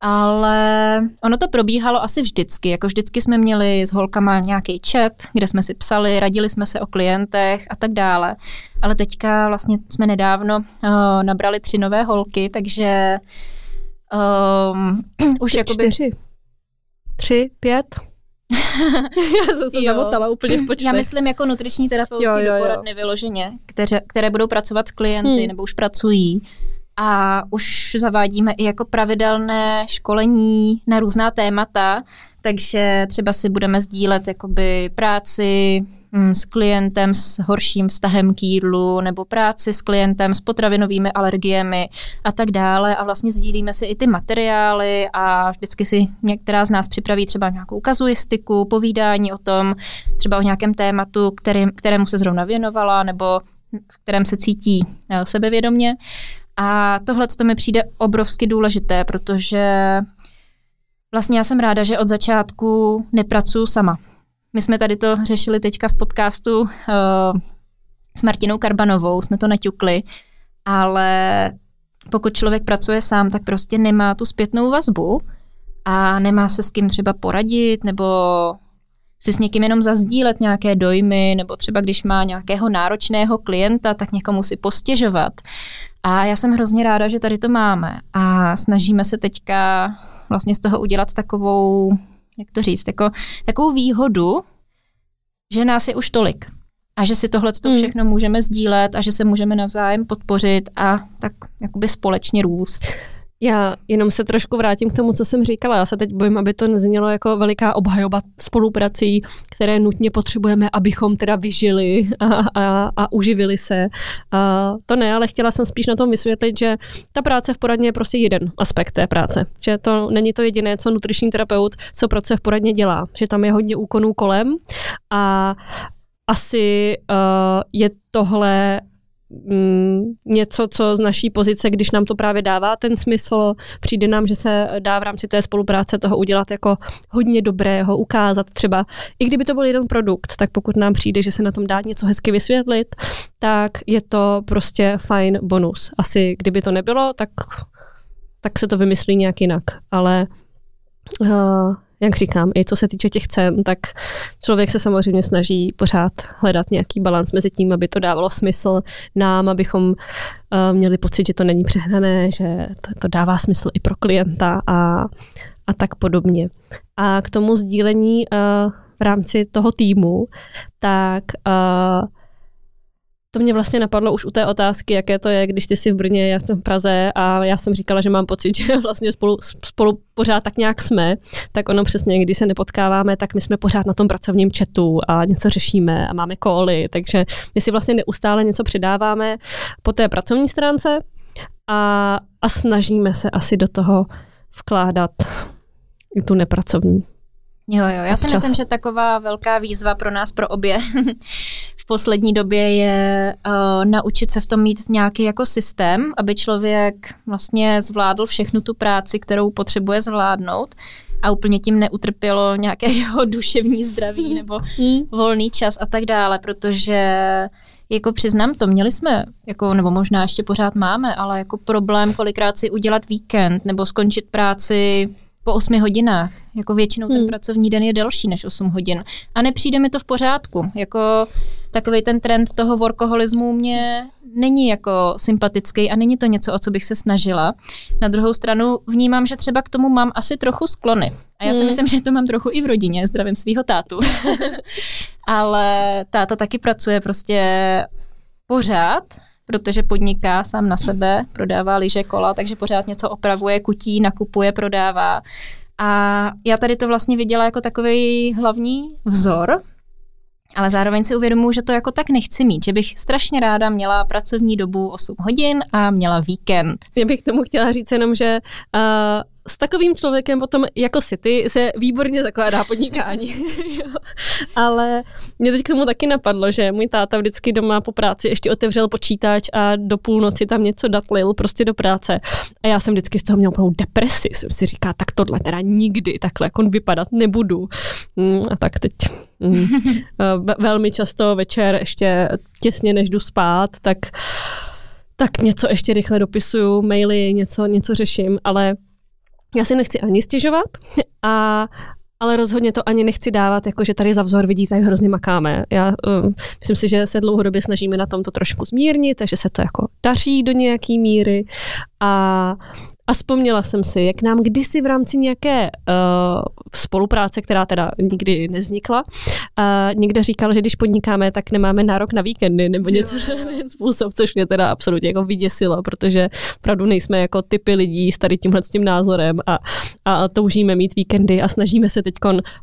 S1: ale ono to probíhalo asi vždycky. Jako vždycky jsme měli s holkama nějaký chat, kde jsme si psali, radili jsme se o klientech a tak dále. Ale teďka vlastně jsme nedávno uh, nabrali tři nové holky, takže um, už jako
S2: Čtyři. Tři, pět. Já jsem se jo. zamotala úplně v počtech.
S1: Já myslím jako nutriční terapeutky jo, jo, do poradny vyloženě, které, které budou pracovat s klienty hmm. nebo už pracují a už zavádíme i jako pravidelné školení na různá témata, takže třeba si budeme sdílet jakoby práci, Mm, s klientem s horším vztahem k jídlu nebo práci s klientem s potravinovými alergiemi a tak dále a vlastně sdílíme si i ty materiály a vždycky si některá z nás připraví třeba nějakou kazuistiku, povídání o tom, třeba o nějakém tématu, který, kterému se zrovna věnovala nebo v kterém se cítí eh, sebevědomně. A tohle to mi přijde obrovsky důležité, protože vlastně já jsem ráda, že od začátku nepracuji sama my jsme tady to řešili teďka v podcastu uh, s Martinou Karbanovou, jsme to naťukli, ale pokud člověk pracuje sám, tak prostě nemá tu zpětnou vazbu a nemá se s kým třeba poradit nebo si s někým jenom zazdílet nějaké dojmy, nebo třeba když má nějakého náročného klienta, tak někomu si postěžovat. A já jsem hrozně ráda, že tady to máme a snažíme se teďka vlastně z toho udělat takovou jak to říct, jako, takovou výhodu, že nás je už tolik a že si tohle hmm. všechno můžeme sdílet a že se můžeme navzájem podpořit a tak jakoby společně růst.
S2: Já jenom se trošku vrátím k tomu, co jsem říkala. Já se teď bojím, aby to neznělo jako veliká obhajoba spoluprací, které nutně potřebujeme, abychom teda vyžili a, a, a uživili se. A to ne, ale chtěla jsem spíš na tom vysvětlit, že ta práce v poradně je prostě jeden aspekt té práce. Že to není to jediné, co nutriční terapeut, co práce v poradně dělá. Že tam je hodně úkonů kolem a asi uh, je tohle mm, něco, co z naší pozice, když nám to právě dává ten smysl, přijde nám, že se dá v rámci té spolupráce toho udělat jako hodně dobrého, ukázat třeba, i kdyby to byl jeden produkt, tak pokud nám přijde, že se na tom dá něco hezky vysvětlit, tak je to prostě fajn bonus. Asi kdyby to nebylo, tak, tak se to vymyslí nějak jinak, ale uh, jak říkám, i co se týče těch cen, tak člověk se samozřejmě snaží pořád hledat nějaký balans mezi tím, aby to dávalo smysl nám, abychom uh, měli pocit, že to není přehnané, že to, to dává smysl i pro klienta a, a tak podobně. A k tomu sdílení uh, v rámci toho týmu, tak uh, to mě vlastně napadlo už u té otázky, jaké to je, když ty jsi v Brně, já jsem v Praze a já jsem říkala, že mám pocit, že vlastně spolu, spolu pořád tak nějak jsme, tak ono přesně, když se nepotkáváme, tak my jsme pořád na tom pracovním chatu a něco řešíme a máme koly, takže my si vlastně neustále něco přidáváme po té pracovní stránce a, a snažíme se asi do toho vkládat i tu nepracovní.
S1: Jo, jo, já si myslím, že taková velká výzva pro nás, pro obě v poslední době je uh, naučit se v tom mít nějaký jako systém, aby člověk vlastně zvládl všechnu tu práci, kterou potřebuje zvládnout a úplně tím neutrpělo nějaké jeho duševní zdraví nebo hmm. volný čas a tak dále, protože jako přiznám to, měli jsme, jako, nebo možná ještě pořád máme, ale jako problém kolikrát si udělat víkend nebo skončit práci po osmi hodinách. Jako většinou ten hmm. pracovní den je delší než 8 hodin. A nepřijde mi to v pořádku. Jako takový ten trend toho workoholismu mě není jako sympatický a není to něco, o co bych se snažila. Na druhou stranu vnímám, že třeba k tomu mám asi trochu sklony. A já si hmm. myslím, že to mám trochu i v rodině, zdravím svého tátu. Ale táta taky pracuje prostě pořád, protože podniká sám na sebe, prodává lyže kola, takže pořád něco opravuje, kutí, nakupuje, prodává. A já tady to vlastně viděla jako takový hlavní vzor, ale zároveň si uvědomuji, že to jako tak nechci mít, že bych strašně ráda měla pracovní dobu 8 hodin a měla víkend.
S2: Já bych k tomu chtěla říct jenom, že uh, s takovým člověkem potom jako si ty se výborně zakládá podnikání. Ale mě teď k tomu taky napadlo, že můj táta vždycky doma po práci ještě otevřel počítač a do půlnoci tam něco datlil prostě do práce. A já jsem vždycky z toho měla úplnou depresi. Jsem si říká, tak tohle teda nikdy takhle jako vypadat nebudu. Mm, a tak teď mm, velmi často večer ještě těsně než jdu spát, tak tak něco ještě rychle dopisuju, maily, něco, něco řeším, ale já si nechci ani stěžovat, a, ale rozhodně to ani nechci dávat, jako že tady za vzor vidíte, jak hrozně makáme. Já um, myslím si, že se dlouhodobě snažíme na tom to trošku zmírnit, takže se to jako daří do nějaký míry A a vzpomněla jsem si, jak nám kdysi v rámci nějaké uh, spolupráce, která teda nikdy neznikla, uh, někdo říkal, že když podnikáme, tak nemáme nárok na víkendy nebo něco na způsob, což mě teda absolutně jako vyděsilo, protože opravdu nejsme jako typy lidí s tady tímhle s tím názorem a, a toužíme mít víkendy a snažíme se teď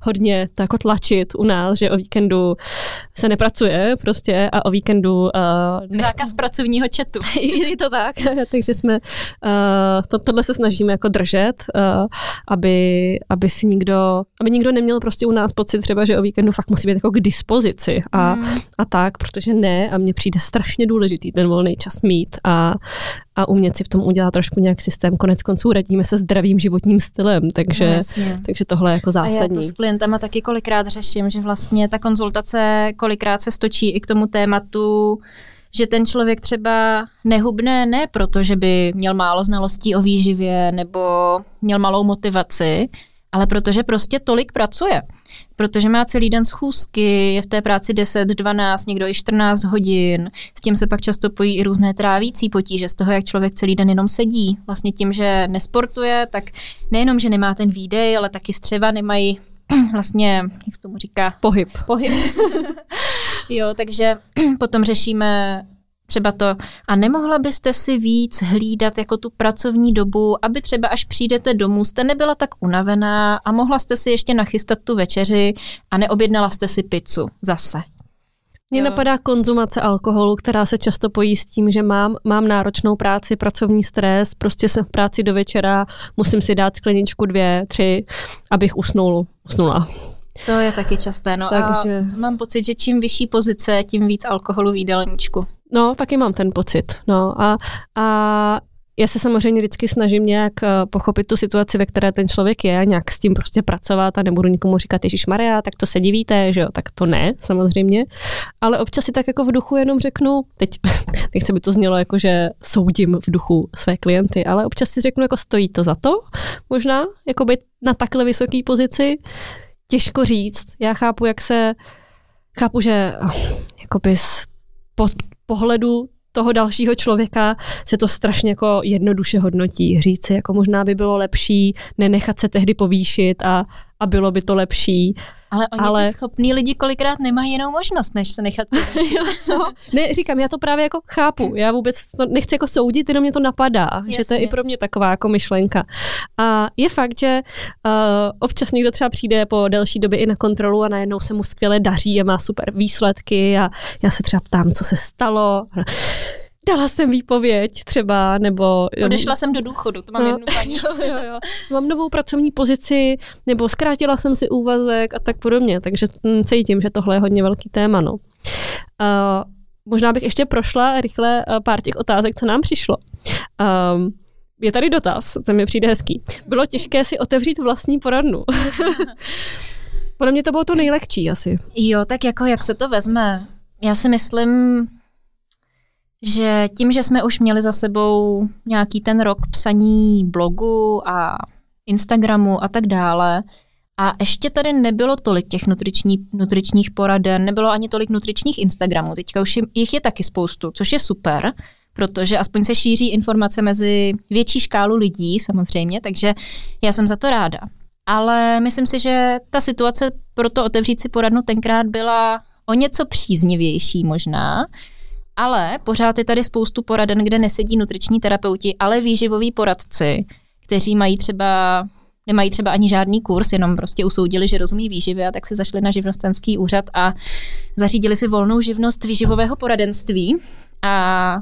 S2: hodně to jako tlačit u nás, že o víkendu se nepracuje prostě a o víkendu... Uh,
S1: Zákaz pracovního četu.
S2: je to tak, takže jsme uh, to, to tohle se snažíme jako držet, uh, aby, aby si nikdo, aby nikdo neměl prostě u nás pocit třeba, že o víkendu fakt musí být jako k dispozici a, mm. a tak, protože ne a mně přijde strašně důležitý ten volný čas mít a, a umět si v tom udělat trošku nějak systém. Konec konců radíme se zdravým životním stylem, takže, no, takže tohle je jako zásadní. A já to
S1: s klientama taky kolikrát řeším, že vlastně ta konzultace kolikrát se stočí i k tomu tématu že ten člověk třeba nehubne ne proto, že by měl málo znalostí o výživě nebo měl malou motivaci, ale protože prostě tolik pracuje. Protože má celý den schůzky, je v té práci 10, 12, někdo i 14 hodin. S tím se pak často pojí i různé trávící potíže z toho, jak člověk celý den jenom sedí. Vlastně tím, že nesportuje, tak nejenom, že nemá ten výdej, ale taky střeva nemají vlastně, jak se tomu říká?
S2: Pohyb.
S1: Pohyb. jo, takže potom řešíme třeba to, a nemohla byste si víc hlídat jako tu pracovní dobu, aby třeba až přijdete domů, jste nebyla tak unavená a mohla jste si ještě nachystat tu večeři a neobjednala jste si pizzu zase.
S2: Mně napadá konzumace alkoholu, která se často pojí s tím, že mám, mám náročnou práci, pracovní stres, prostě jsem v práci do večera, musím si dát skleničku dvě, tři, abych usnul, usnula.
S1: To je taky časté, no Takže... a mám pocit, že čím vyšší pozice, tím víc alkoholu v jídelníčku.
S2: No, taky mám ten pocit. No a, a já se samozřejmě vždycky snažím nějak eh, pochopit tu situaci, ve které ten člověk je, nějak s tím prostě pracovat a nebudu nikomu říkat, Ježíš Maria, tak to se divíte, že jo, tak to ne, samozřejmě. Ale občas si tak jako v duchu jenom řeknu, teď nechci by to znělo jako, že soudím v duchu své klienty, ale občas si řeknu, jako stojí to za to, možná, jako být na takhle vysoké pozici, těžko říct. Já chápu, jak se, chápu, že jakoby z po, pohledu toho dalšího člověka se to strašně jako jednoduše hodnotí. Říct si, jako možná by bylo lepší nenechat se tehdy povýšit a, a bylo by to lepší.
S1: Ale oni ale... ty schopní lidi kolikrát nemají jinou možnost, než se nechat
S2: no, Ne, říkám, já to právě jako chápu. Já vůbec to nechci jako soudit, jenom mě to napadá, Jasně. že to je i pro mě taková jako myšlenka. A je fakt, že uh, občas někdo třeba přijde po delší době i na kontrolu a najednou se mu skvěle daří a má super výsledky a já se třeba ptám, co se stalo dala jsem výpověď třeba, nebo...
S1: Odešla jsem do důchodu, to mám no, jednu paní. Jo, jo,
S2: jo. Mám novou pracovní pozici, nebo zkrátila jsem si úvazek a tak podobně, takže cítím, že tohle je hodně velký téma, no. Uh, možná bych ještě prošla rychle pár těch otázek, co nám přišlo. Um, je tady dotaz, ten mi přijde hezký. Bylo těžké si otevřít vlastní poradnu. Podle mě to bylo to nejlehčí asi.
S1: Jo, tak jako jak se to vezme? Já si myslím, že tím, že jsme už měli za sebou nějaký ten rok psaní blogu a Instagramu a tak dále, a ještě tady nebylo tolik těch nutriční, nutričních poraden, nebylo ani tolik nutričních Instagramů. Teďka už jich je taky spoustu, což je super, protože aspoň se šíří informace mezi větší škálu lidí samozřejmě, takže já jsem za to ráda. Ale myslím si, že ta situace pro to otevřít si poradnu tenkrát byla o něco příznivější možná, ale pořád je tady spoustu poraden, kde nesedí nutriční terapeuti, ale výživoví poradci, kteří mají třeba nemají třeba ani žádný kurz, jenom prostě usoudili, že rozumí výživě a tak se zašli na živnostenský úřad a zařídili si volnou živnost výživového poradenství. A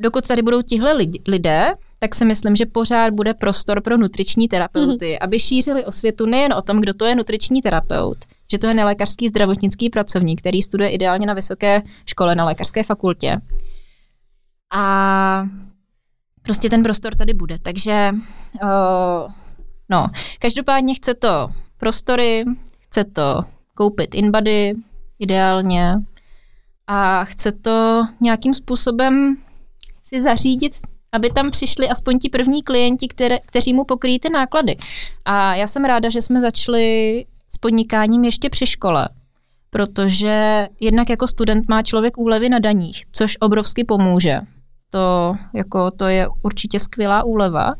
S1: dokud tady budou tihle lidé, tak si myslím, že pořád bude prostor pro nutriční terapeuty, mm-hmm. aby šířili osvětu nejen o tom, kdo to je nutriční terapeut, že to je nelékařský zdravotnický pracovník, který studuje ideálně na vysoké škole, na lékařské fakultě. A prostě ten prostor tady bude. Takže uh, no, každopádně chce to prostory, chce to koupit InBody ideálně a chce to nějakým způsobem si zařídit aby tam přišli aspoň ti první klienti, které, kteří mu pokryjí ty náklady. A já jsem ráda, že jsme začali s podnikáním ještě při škole, protože jednak jako student má člověk úlevy na daních, což obrovsky pomůže. to, jako, to je určitě skvělá úleva.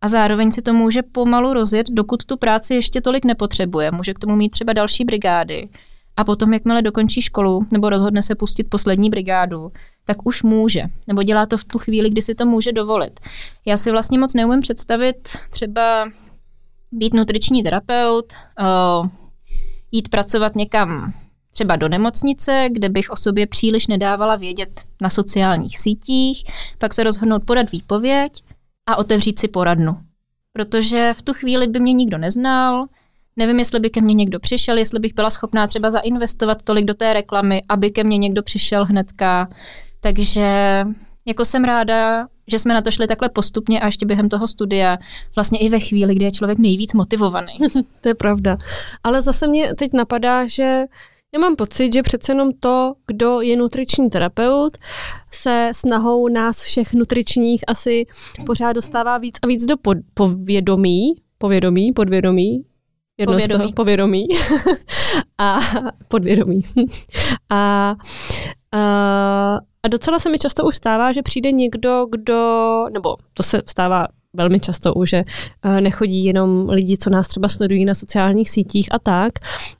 S1: A zároveň si to může pomalu rozjet, dokud tu práci ještě tolik nepotřebuje. Může k tomu mít třeba další brigády. A potom, jakmile dokončí školu nebo rozhodne se pustit poslední brigádu, tak už může. Nebo dělá to v tu chvíli, kdy si to může dovolit. Já si vlastně moc neumím představit třeba být nutriční terapeut, jít pracovat někam třeba do nemocnice, kde bych o sobě příliš nedávala vědět na sociálních sítích, pak se rozhodnout podat výpověď a otevřít si poradnu. Protože v tu chvíli by mě nikdo neznal, nevím, jestli by ke mně někdo přišel, jestli bych byla schopná třeba zainvestovat tolik do té reklamy, aby ke mně někdo přišel hnedka. Takže jako jsem ráda, že jsme na to šli takhle postupně a ještě během toho studia, vlastně i ve chvíli, kdy je člověk nejvíc motivovaný.
S2: to je pravda. Ale zase mě teď napadá, že já mám pocit, že přece jenom to, kdo je nutriční terapeut, se snahou nás všech nutričních asi pořád dostává víc a víc do pod, povědomí, povědomí, podvědomí,
S1: Jedno povědomí. Toho,
S2: povědomí. a podvědomí. a, a, a docela se mi často už stává, že přijde někdo, kdo, nebo to se stává velmi často už, že nechodí jenom lidi, co nás třeba sledují na sociálních sítích a tak,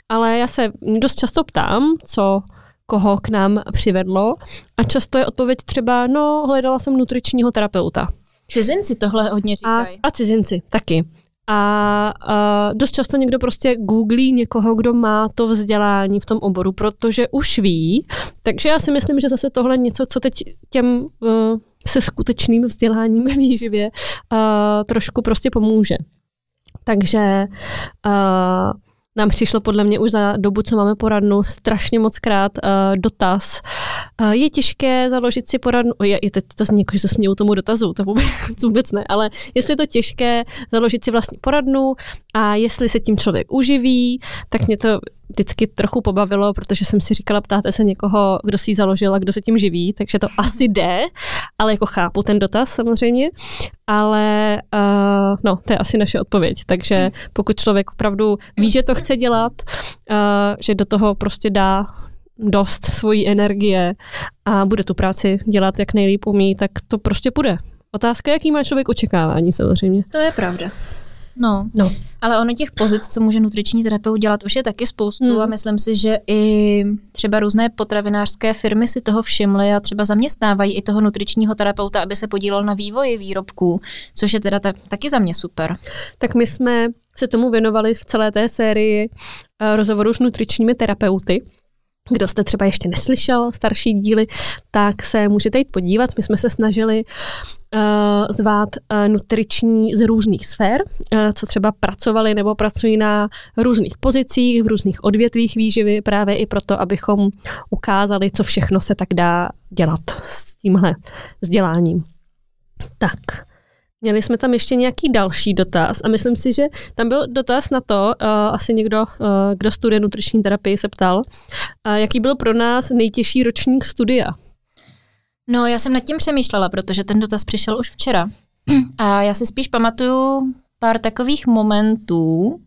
S2: ale já se dost často ptám, co koho k nám přivedlo a často je odpověď třeba, no, hledala jsem nutričního terapeuta.
S1: Cizinci tohle hodně říkají.
S2: A, a cizinci taky. A, a dost často někdo prostě googlí někoho, kdo má to vzdělání v tom oboru, protože už ví. Takže já si myslím, že zase tohle něco, co teď těm uh, se skutečným vzděláním v výživě uh, trošku prostě pomůže. Takže uh, nám přišlo podle mě už za dobu, co máme poradnu, strašně moc krát uh, dotaz. Uh, je těžké založit si poradnu, je, je teď to zní jako, že se směju tomu dotazu, to vůbec, vůbec ne, ale jestli je to těžké založit si vlastní poradnu a jestli se tím člověk uživí, tak mě to vždycky trochu pobavilo, protože jsem si říkala, ptáte se někoho, kdo si ji založil a kdo se tím živí, takže to asi jde, ale jako chápu ten dotaz samozřejmě, ale uh, no, to je asi naše odpověď, takže pokud člověk opravdu ví, že to chce dělat, uh, že do toho prostě dá dost svojí energie a bude tu práci dělat, jak nejlíp umí, tak to prostě bude. Otázka, jaký má člověk očekávání samozřejmě.
S1: To je pravda. No, no, ale ono těch pozic, co může nutriční terapeut dělat, už je taky spoustu hmm. a myslím si, že i třeba různé potravinářské firmy si toho všimly a třeba zaměstnávají i toho nutričního terapeuta, aby se podílel na vývoji výrobků, což je teda ta, taky za mě super.
S2: Tak my jsme se tomu věnovali v celé té sérii uh, rozhovorů s nutričními terapeuty. Kdo jste třeba ještě neslyšel starší díly, tak se můžete jít podívat. My jsme se snažili uh, zvát uh, nutriční z různých sfér, uh, co třeba pracovali nebo pracují na různých pozicích, v různých odvětvích výživy, právě i proto, abychom ukázali, co všechno se tak dá dělat s tímhle vzděláním. Tak, Měli jsme tam ještě nějaký další dotaz a myslím si, že tam byl dotaz na to, uh, asi někdo, uh, kdo studuje nutriční terapii, se ptal, uh, jaký byl pro nás nejtěžší ročník studia.
S1: No, já jsem nad tím přemýšlela, protože ten dotaz přišel už včera. A já si spíš pamatuju pár takových momentů,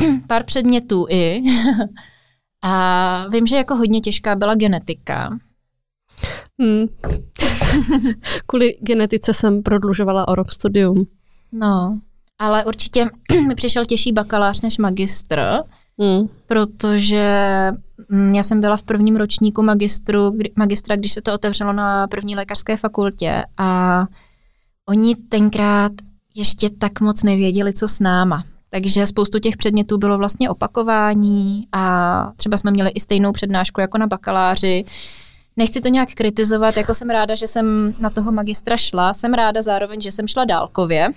S1: pár předmětů i. A vím, že jako hodně těžká byla genetika. Hmm.
S2: Kvůli genetice jsem prodlužovala o rok studium.
S1: No, ale určitě mi přišel těžší bakalář než magistr, hmm. protože mm, já jsem byla v prvním ročníku magistru, kdy, magistra, když se to otevřelo na první lékařské fakultě a oni tenkrát ještě tak moc nevěděli, co s náma. Takže spoustu těch předmětů bylo vlastně opakování a třeba jsme měli i stejnou přednášku jako na bakaláři, Nechci to nějak kritizovat, jako jsem ráda, že jsem na toho magistra šla, jsem ráda zároveň, že jsem šla dálkově,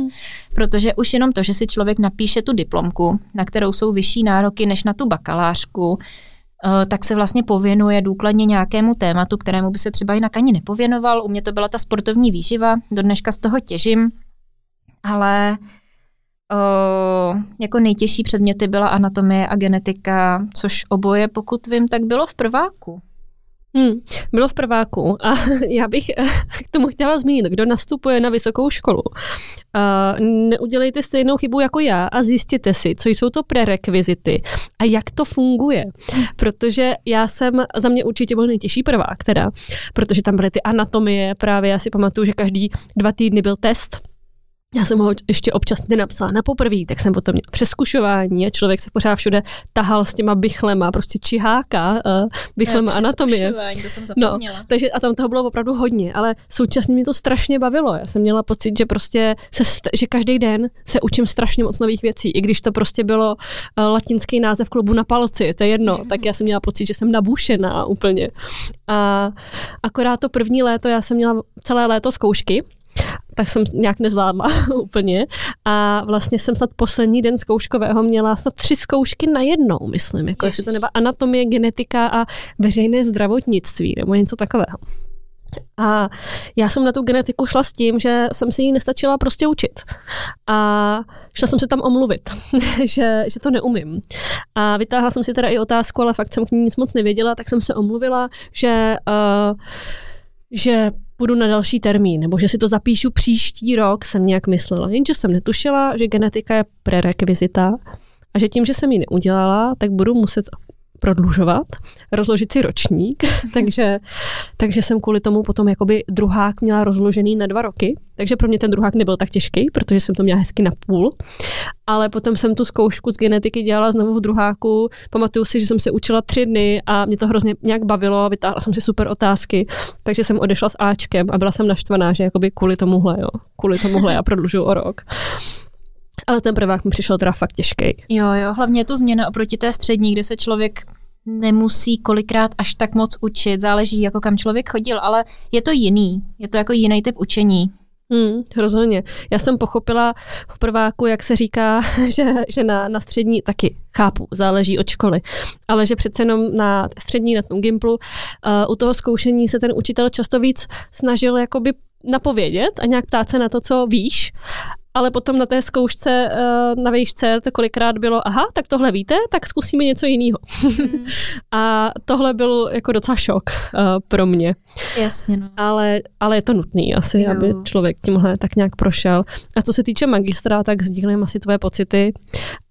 S1: protože už jenom to, že si člověk napíše tu diplomku, na kterou jsou vyšší nároky než na tu bakalářku, eh, tak se vlastně pověnuje důkladně nějakému tématu, kterému by se třeba jinak ani nepověnoval. U mě to byla ta sportovní výživa, do dneška z toho těžím, ale o, eh, jako nejtěžší předměty byla anatomie a genetika, což oboje, pokud vím, tak bylo v prváku.
S2: Hmm, bylo v prváku a já bych k tomu chtěla zmínit, kdo nastupuje na vysokou školu. Uh, neudělejte stejnou chybu jako já a zjistěte si, co jsou to prerekvizity a jak to funguje. Protože já jsem, za mě určitě byl nejtěžší prvák teda, protože tam byly ty anatomie, právě já si pamatuju, že každý dva týdny byl test, já jsem ho ještě občas nenapsala na poprvé, tak jsem potom měla přeskušování a člověk se pořád všude tahal s těma bychlema, prostě čiháka, uh, bychlema
S1: no,
S2: anatomie.
S1: To jsem no,
S2: takže a tam toho bylo opravdu hodně, ale současně mi to strašně bavilo. Já jsem měla pocit, že prostě se, že každý den se učím strašně moc nových věcí, i když to prostě bylo uh, latinský název klubu na palci, to je jedno, tak já jsem měla pocit, že jsem nabušená úplně. A akorát to první léto, já jsem měla celé léto zkoušky, tak jsem nějak nezvládla úplně. A vlastně jsem snad poslední den zkouškového měla snad tři zkoušky na jednou, myslím. Jako jestli to nebo anatomie, genetika a veřejné zdravotnictví nebo něco takového. A já jsem na tu genetiku šla s tím, že jsem si ji nestačila prostě učit. A šla jsem se tam omluvit, že, že to neumím. A vytáhla jsem si teda i otázku, ale fakt jsem k ní nic moc nevěděla, tak jsem se omluvila, že, uh, že půjdu na další termín, nebo že si to zapíšu příští rok, jsem nějak myslela. Jenže jsem netušila, že genetika je prerekvizita a že tím, že jsem ji neudělala, tak budu muset prodlužovat, rozložit si ročník, takže, takže jsem kvůli tomu potom jakoby druhák měla rozložený na dva roky, takže pro mě ten druhák nebyl tak těžký, protože jsem to měla hezky na půl, ale potom jsem tu zkoušku z genetiky dělala znovu v druháku, pamatuju si, že jsem se učila tři dny a mě to hrozně nějak bavilo, vytáhla jsem si super otázky, takže jsem odešla s Ačkem a byla jsem naštvaná, že jakoby kvůli tomuhle, jo, kvůli tomuhle já prodlužuju o rok. Ale ten prvák mi přišel teda fakt těžký.
S1: Jo, jo, hlavně je to změna oproti té střední, kde se člověk nemusí kolikrát až tak moc učit, záleží jako kam člověk chodil, ale je to jiný, je to jako jiný typ učení.
S2: Hmm, rozhodně. Já jsem pochopila v prváku, jak se říká, že, že na, na střední taky chápu, záleží od školy, ale že přece jenom na střední, na tom Gimplu, uh, u toho zkoušení se ten učitel často víc snažil jakoby napovědět a nějak ptát se na to, co víš ale potom na té zkoušce eh, na výšce to kolikrát bylo, aha, tak tohle víte, tak zkusíme něco jiného. Mm. a tohle byl jako docela šok uh, pro mě.
S1: Jasně, no.
S2: Ale, ale je to nutný asi, jo. aby člověk tímhle tak nějak prošel. A co se týče magistra, tak sdílím asi tvoje pocity,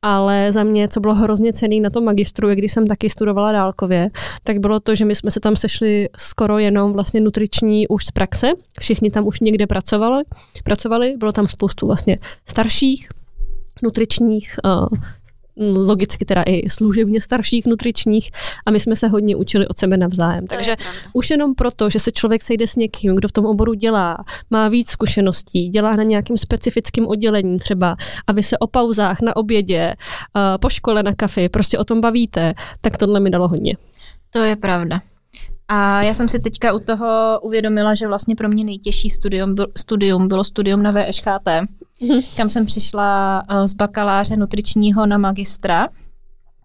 S2: ale za mě, co bylo hrozně cený na tom magistru, když jsem taky studovala dálkově, tak bylo to, že my jsme se tam sešli skoro jenom vlastně nutriční už z praxe. Všichni tam už někde pracovali, pracovali bylo tam spoustu vlastně starších nutričních, uh, logicky teda i služebně starších nutričních a my jsme se hodně učili od sebe navzájem. To Takže už jenom proto, že se člověk sejde s někým, kdo v tom oboru dělá, má víc zkušeností, dělá na nějakým specifickém oddělení třeba a vy se o pauzách na obědě, uh, po škole na kafi prostě o tom bavíte, tak tohle mi dalo hodně.
S1: To je pravda. A já jsem si teďka u toho uvědomila, že vlastně pro mě nejtěžší studium, byl, studium bylo studium na VŠKT. kam jsem přišla eh, z bakaláře nutričního na magistra.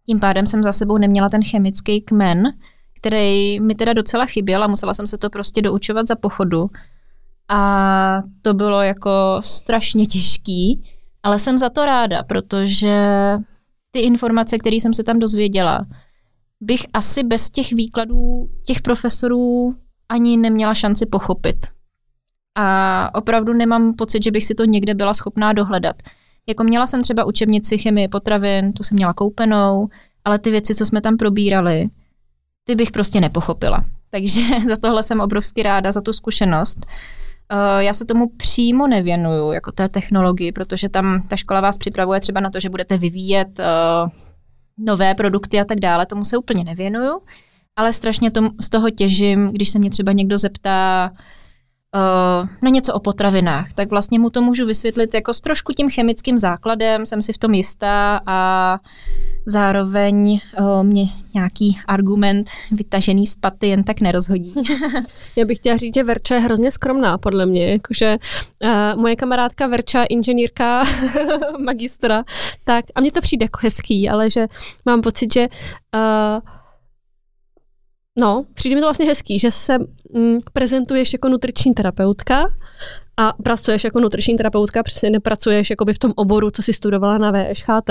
S1: Tím pádem jsem za sebou neměla ten chemický kmen, který mi teda docela chyběl a musela jsem se to prostě doučovat za pochodu. A to bylo jako strašně těžký, ale jsem za to ráda, protože ty informace, které jsem se tam dozvěděla, bych asi bez těch výkladů těch profesorů ani neměla šanci pochopit. A opravdu nemám pocit, že bych si to někde byla schopná dohledat. Jako měla jsem třeba učebnici chemie potravin, tu jsem měla koupenou, ale ty věci, co jsme tam probírali, ty bych prostě nepochopila. Takže za tohle jsem obrovsky ráda, za tu zkušenost. Uh, já se tomu přímo nevěnuju, jako té technologii, protože tam ta škola vás připravuje třeba na to, že budete vyvíjet uh, nové produkty a tak dále, tomu se úplně nevěnuju, ale strašně tom, z toho těžím, když se mě třeba někdo zeptá uh, na něco o potravinách, tak vlastně mu to můžu vysvětlit jako s trošku tím chemickým základem, jsem si v tom jistá a zároveň uh, mě nějaký argument vytažený z paty jen tak nerozhodí.
S2: Já bych chtěla říct, že Verča je hrozně skromná, podle mě, jakože uh, moje kamarádka Verča, inženýrka, magistra, tak a mně to přijde jako hezký, ale že mám pocit, že uh, No, přijde mi to vlastně hezký, že se mm, prezentuješ jako nutriční terapeutka a pracuješ jako nutriční terapeutka, přesně nepracuješ jakoby v tom oboru, co si studovala na VŠHT,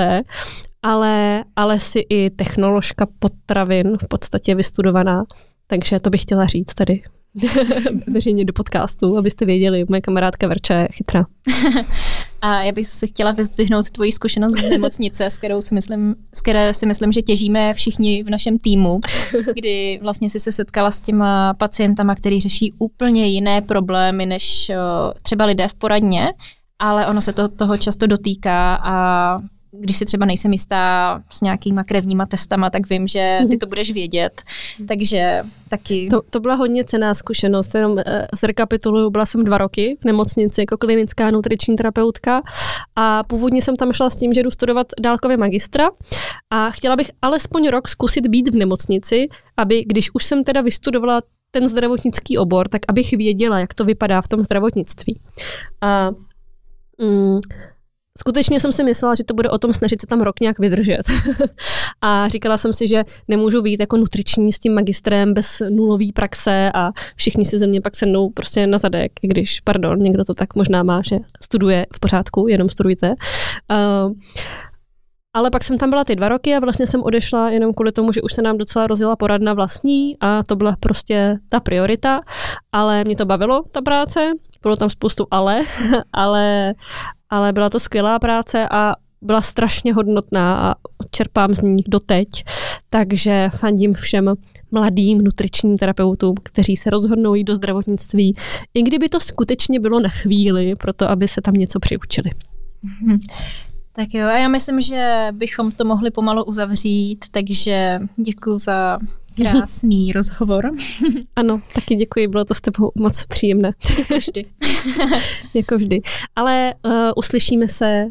S2: ale, ale si i technoložka potravin v podstatě vystudovaná. Takže to bych chtěla říct tady veřejně do podcastu, abyste věděli, moje kamarádka Verče je chytrá.
S1: A já bych se chtěla vyzdvihnout tvoji zkušenost z nemocnice, s kterou si myslím, s které si myslím, že těžíme všichni v našem týmu, kdy vlastně si se setkala s těma pacientama, který řeší úplně jiné problémy než třeba lidé v poradně, ale ono se to toho často dotýká a když si třeba nejsem jistá s nějakýma krevníma testama, tak vím, že ty to budeš vědět. Takže taky...
S2: To, to byla hodně cená zkušenost, jenom uh, zrekapituluju, byla jsem dva roky v nemocnici jako klinická nutriční terapeutka a původně jsem tam šla s tím, že jdu studovat dálkově magistra a chtěla bych alespoň rok zkusit být v nemocnici, aby když už jsem teda vystudovala ten zdravotnický obor, tak abych věděla, jak to vypadá v tom zdravotnictví. A mm, skutečně jsem si myslela, že to bude o tom snažit se tam rok nějak vydržet. a říkala jsem si, že nemůžu být jako nutriční s tím magistrem bez nulový praxe a všichni si ze mě pak sednou prostě na zadek, i když, pardon, někdo to tak možná má, že studuje v pořádku, jenom studujte. Uh, ale pak jsem tam byla ty dva roky a vlastně jsem odešla jenom kvůli tomu, že už se nám docela rozjela poradna vlastní a to byla prostě ta priorita, ale mě to bavilo, ta práce, bylo tam spoustu ale, ale, ale byla to skvělá práce a byla strašně hodnotná a čerpám z ní doteď, takže fandím všem mladým nutričním terapeutům, kteří se rozhodnou jít do zdravotnictví, i kdyby to skutečně bylo na chvíli, proto aby se tam něco přiučili.
S1: Mm-hmm. Tak jo, a já myslím, že bychom to mohli pomalu uzavřít, takže děkuji za krásný rozhovor.
S2: Ano, taky děkuji, bylo to s tebou moc příjemné.
S1: Jako vždy.
S2: jako vždy. Ale uh, uslyšíme se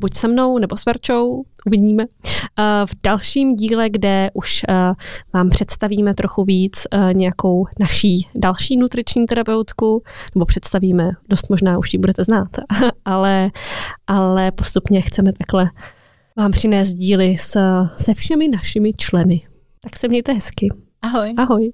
S2: buď se mnou nebo s Verčou, uvidíme, uh, v dalším díle, kde už uh, vám představíme trochu víc uh, nějakou naší další nutriční terapeutku, nebo představíme, dost možná už ji budete znát, ale, ale postupně chceme takhle vám přinést díly s, se všemi našimi členy. Tak se mějte hezky.
S1: Ahoj.
S2: Ahoj.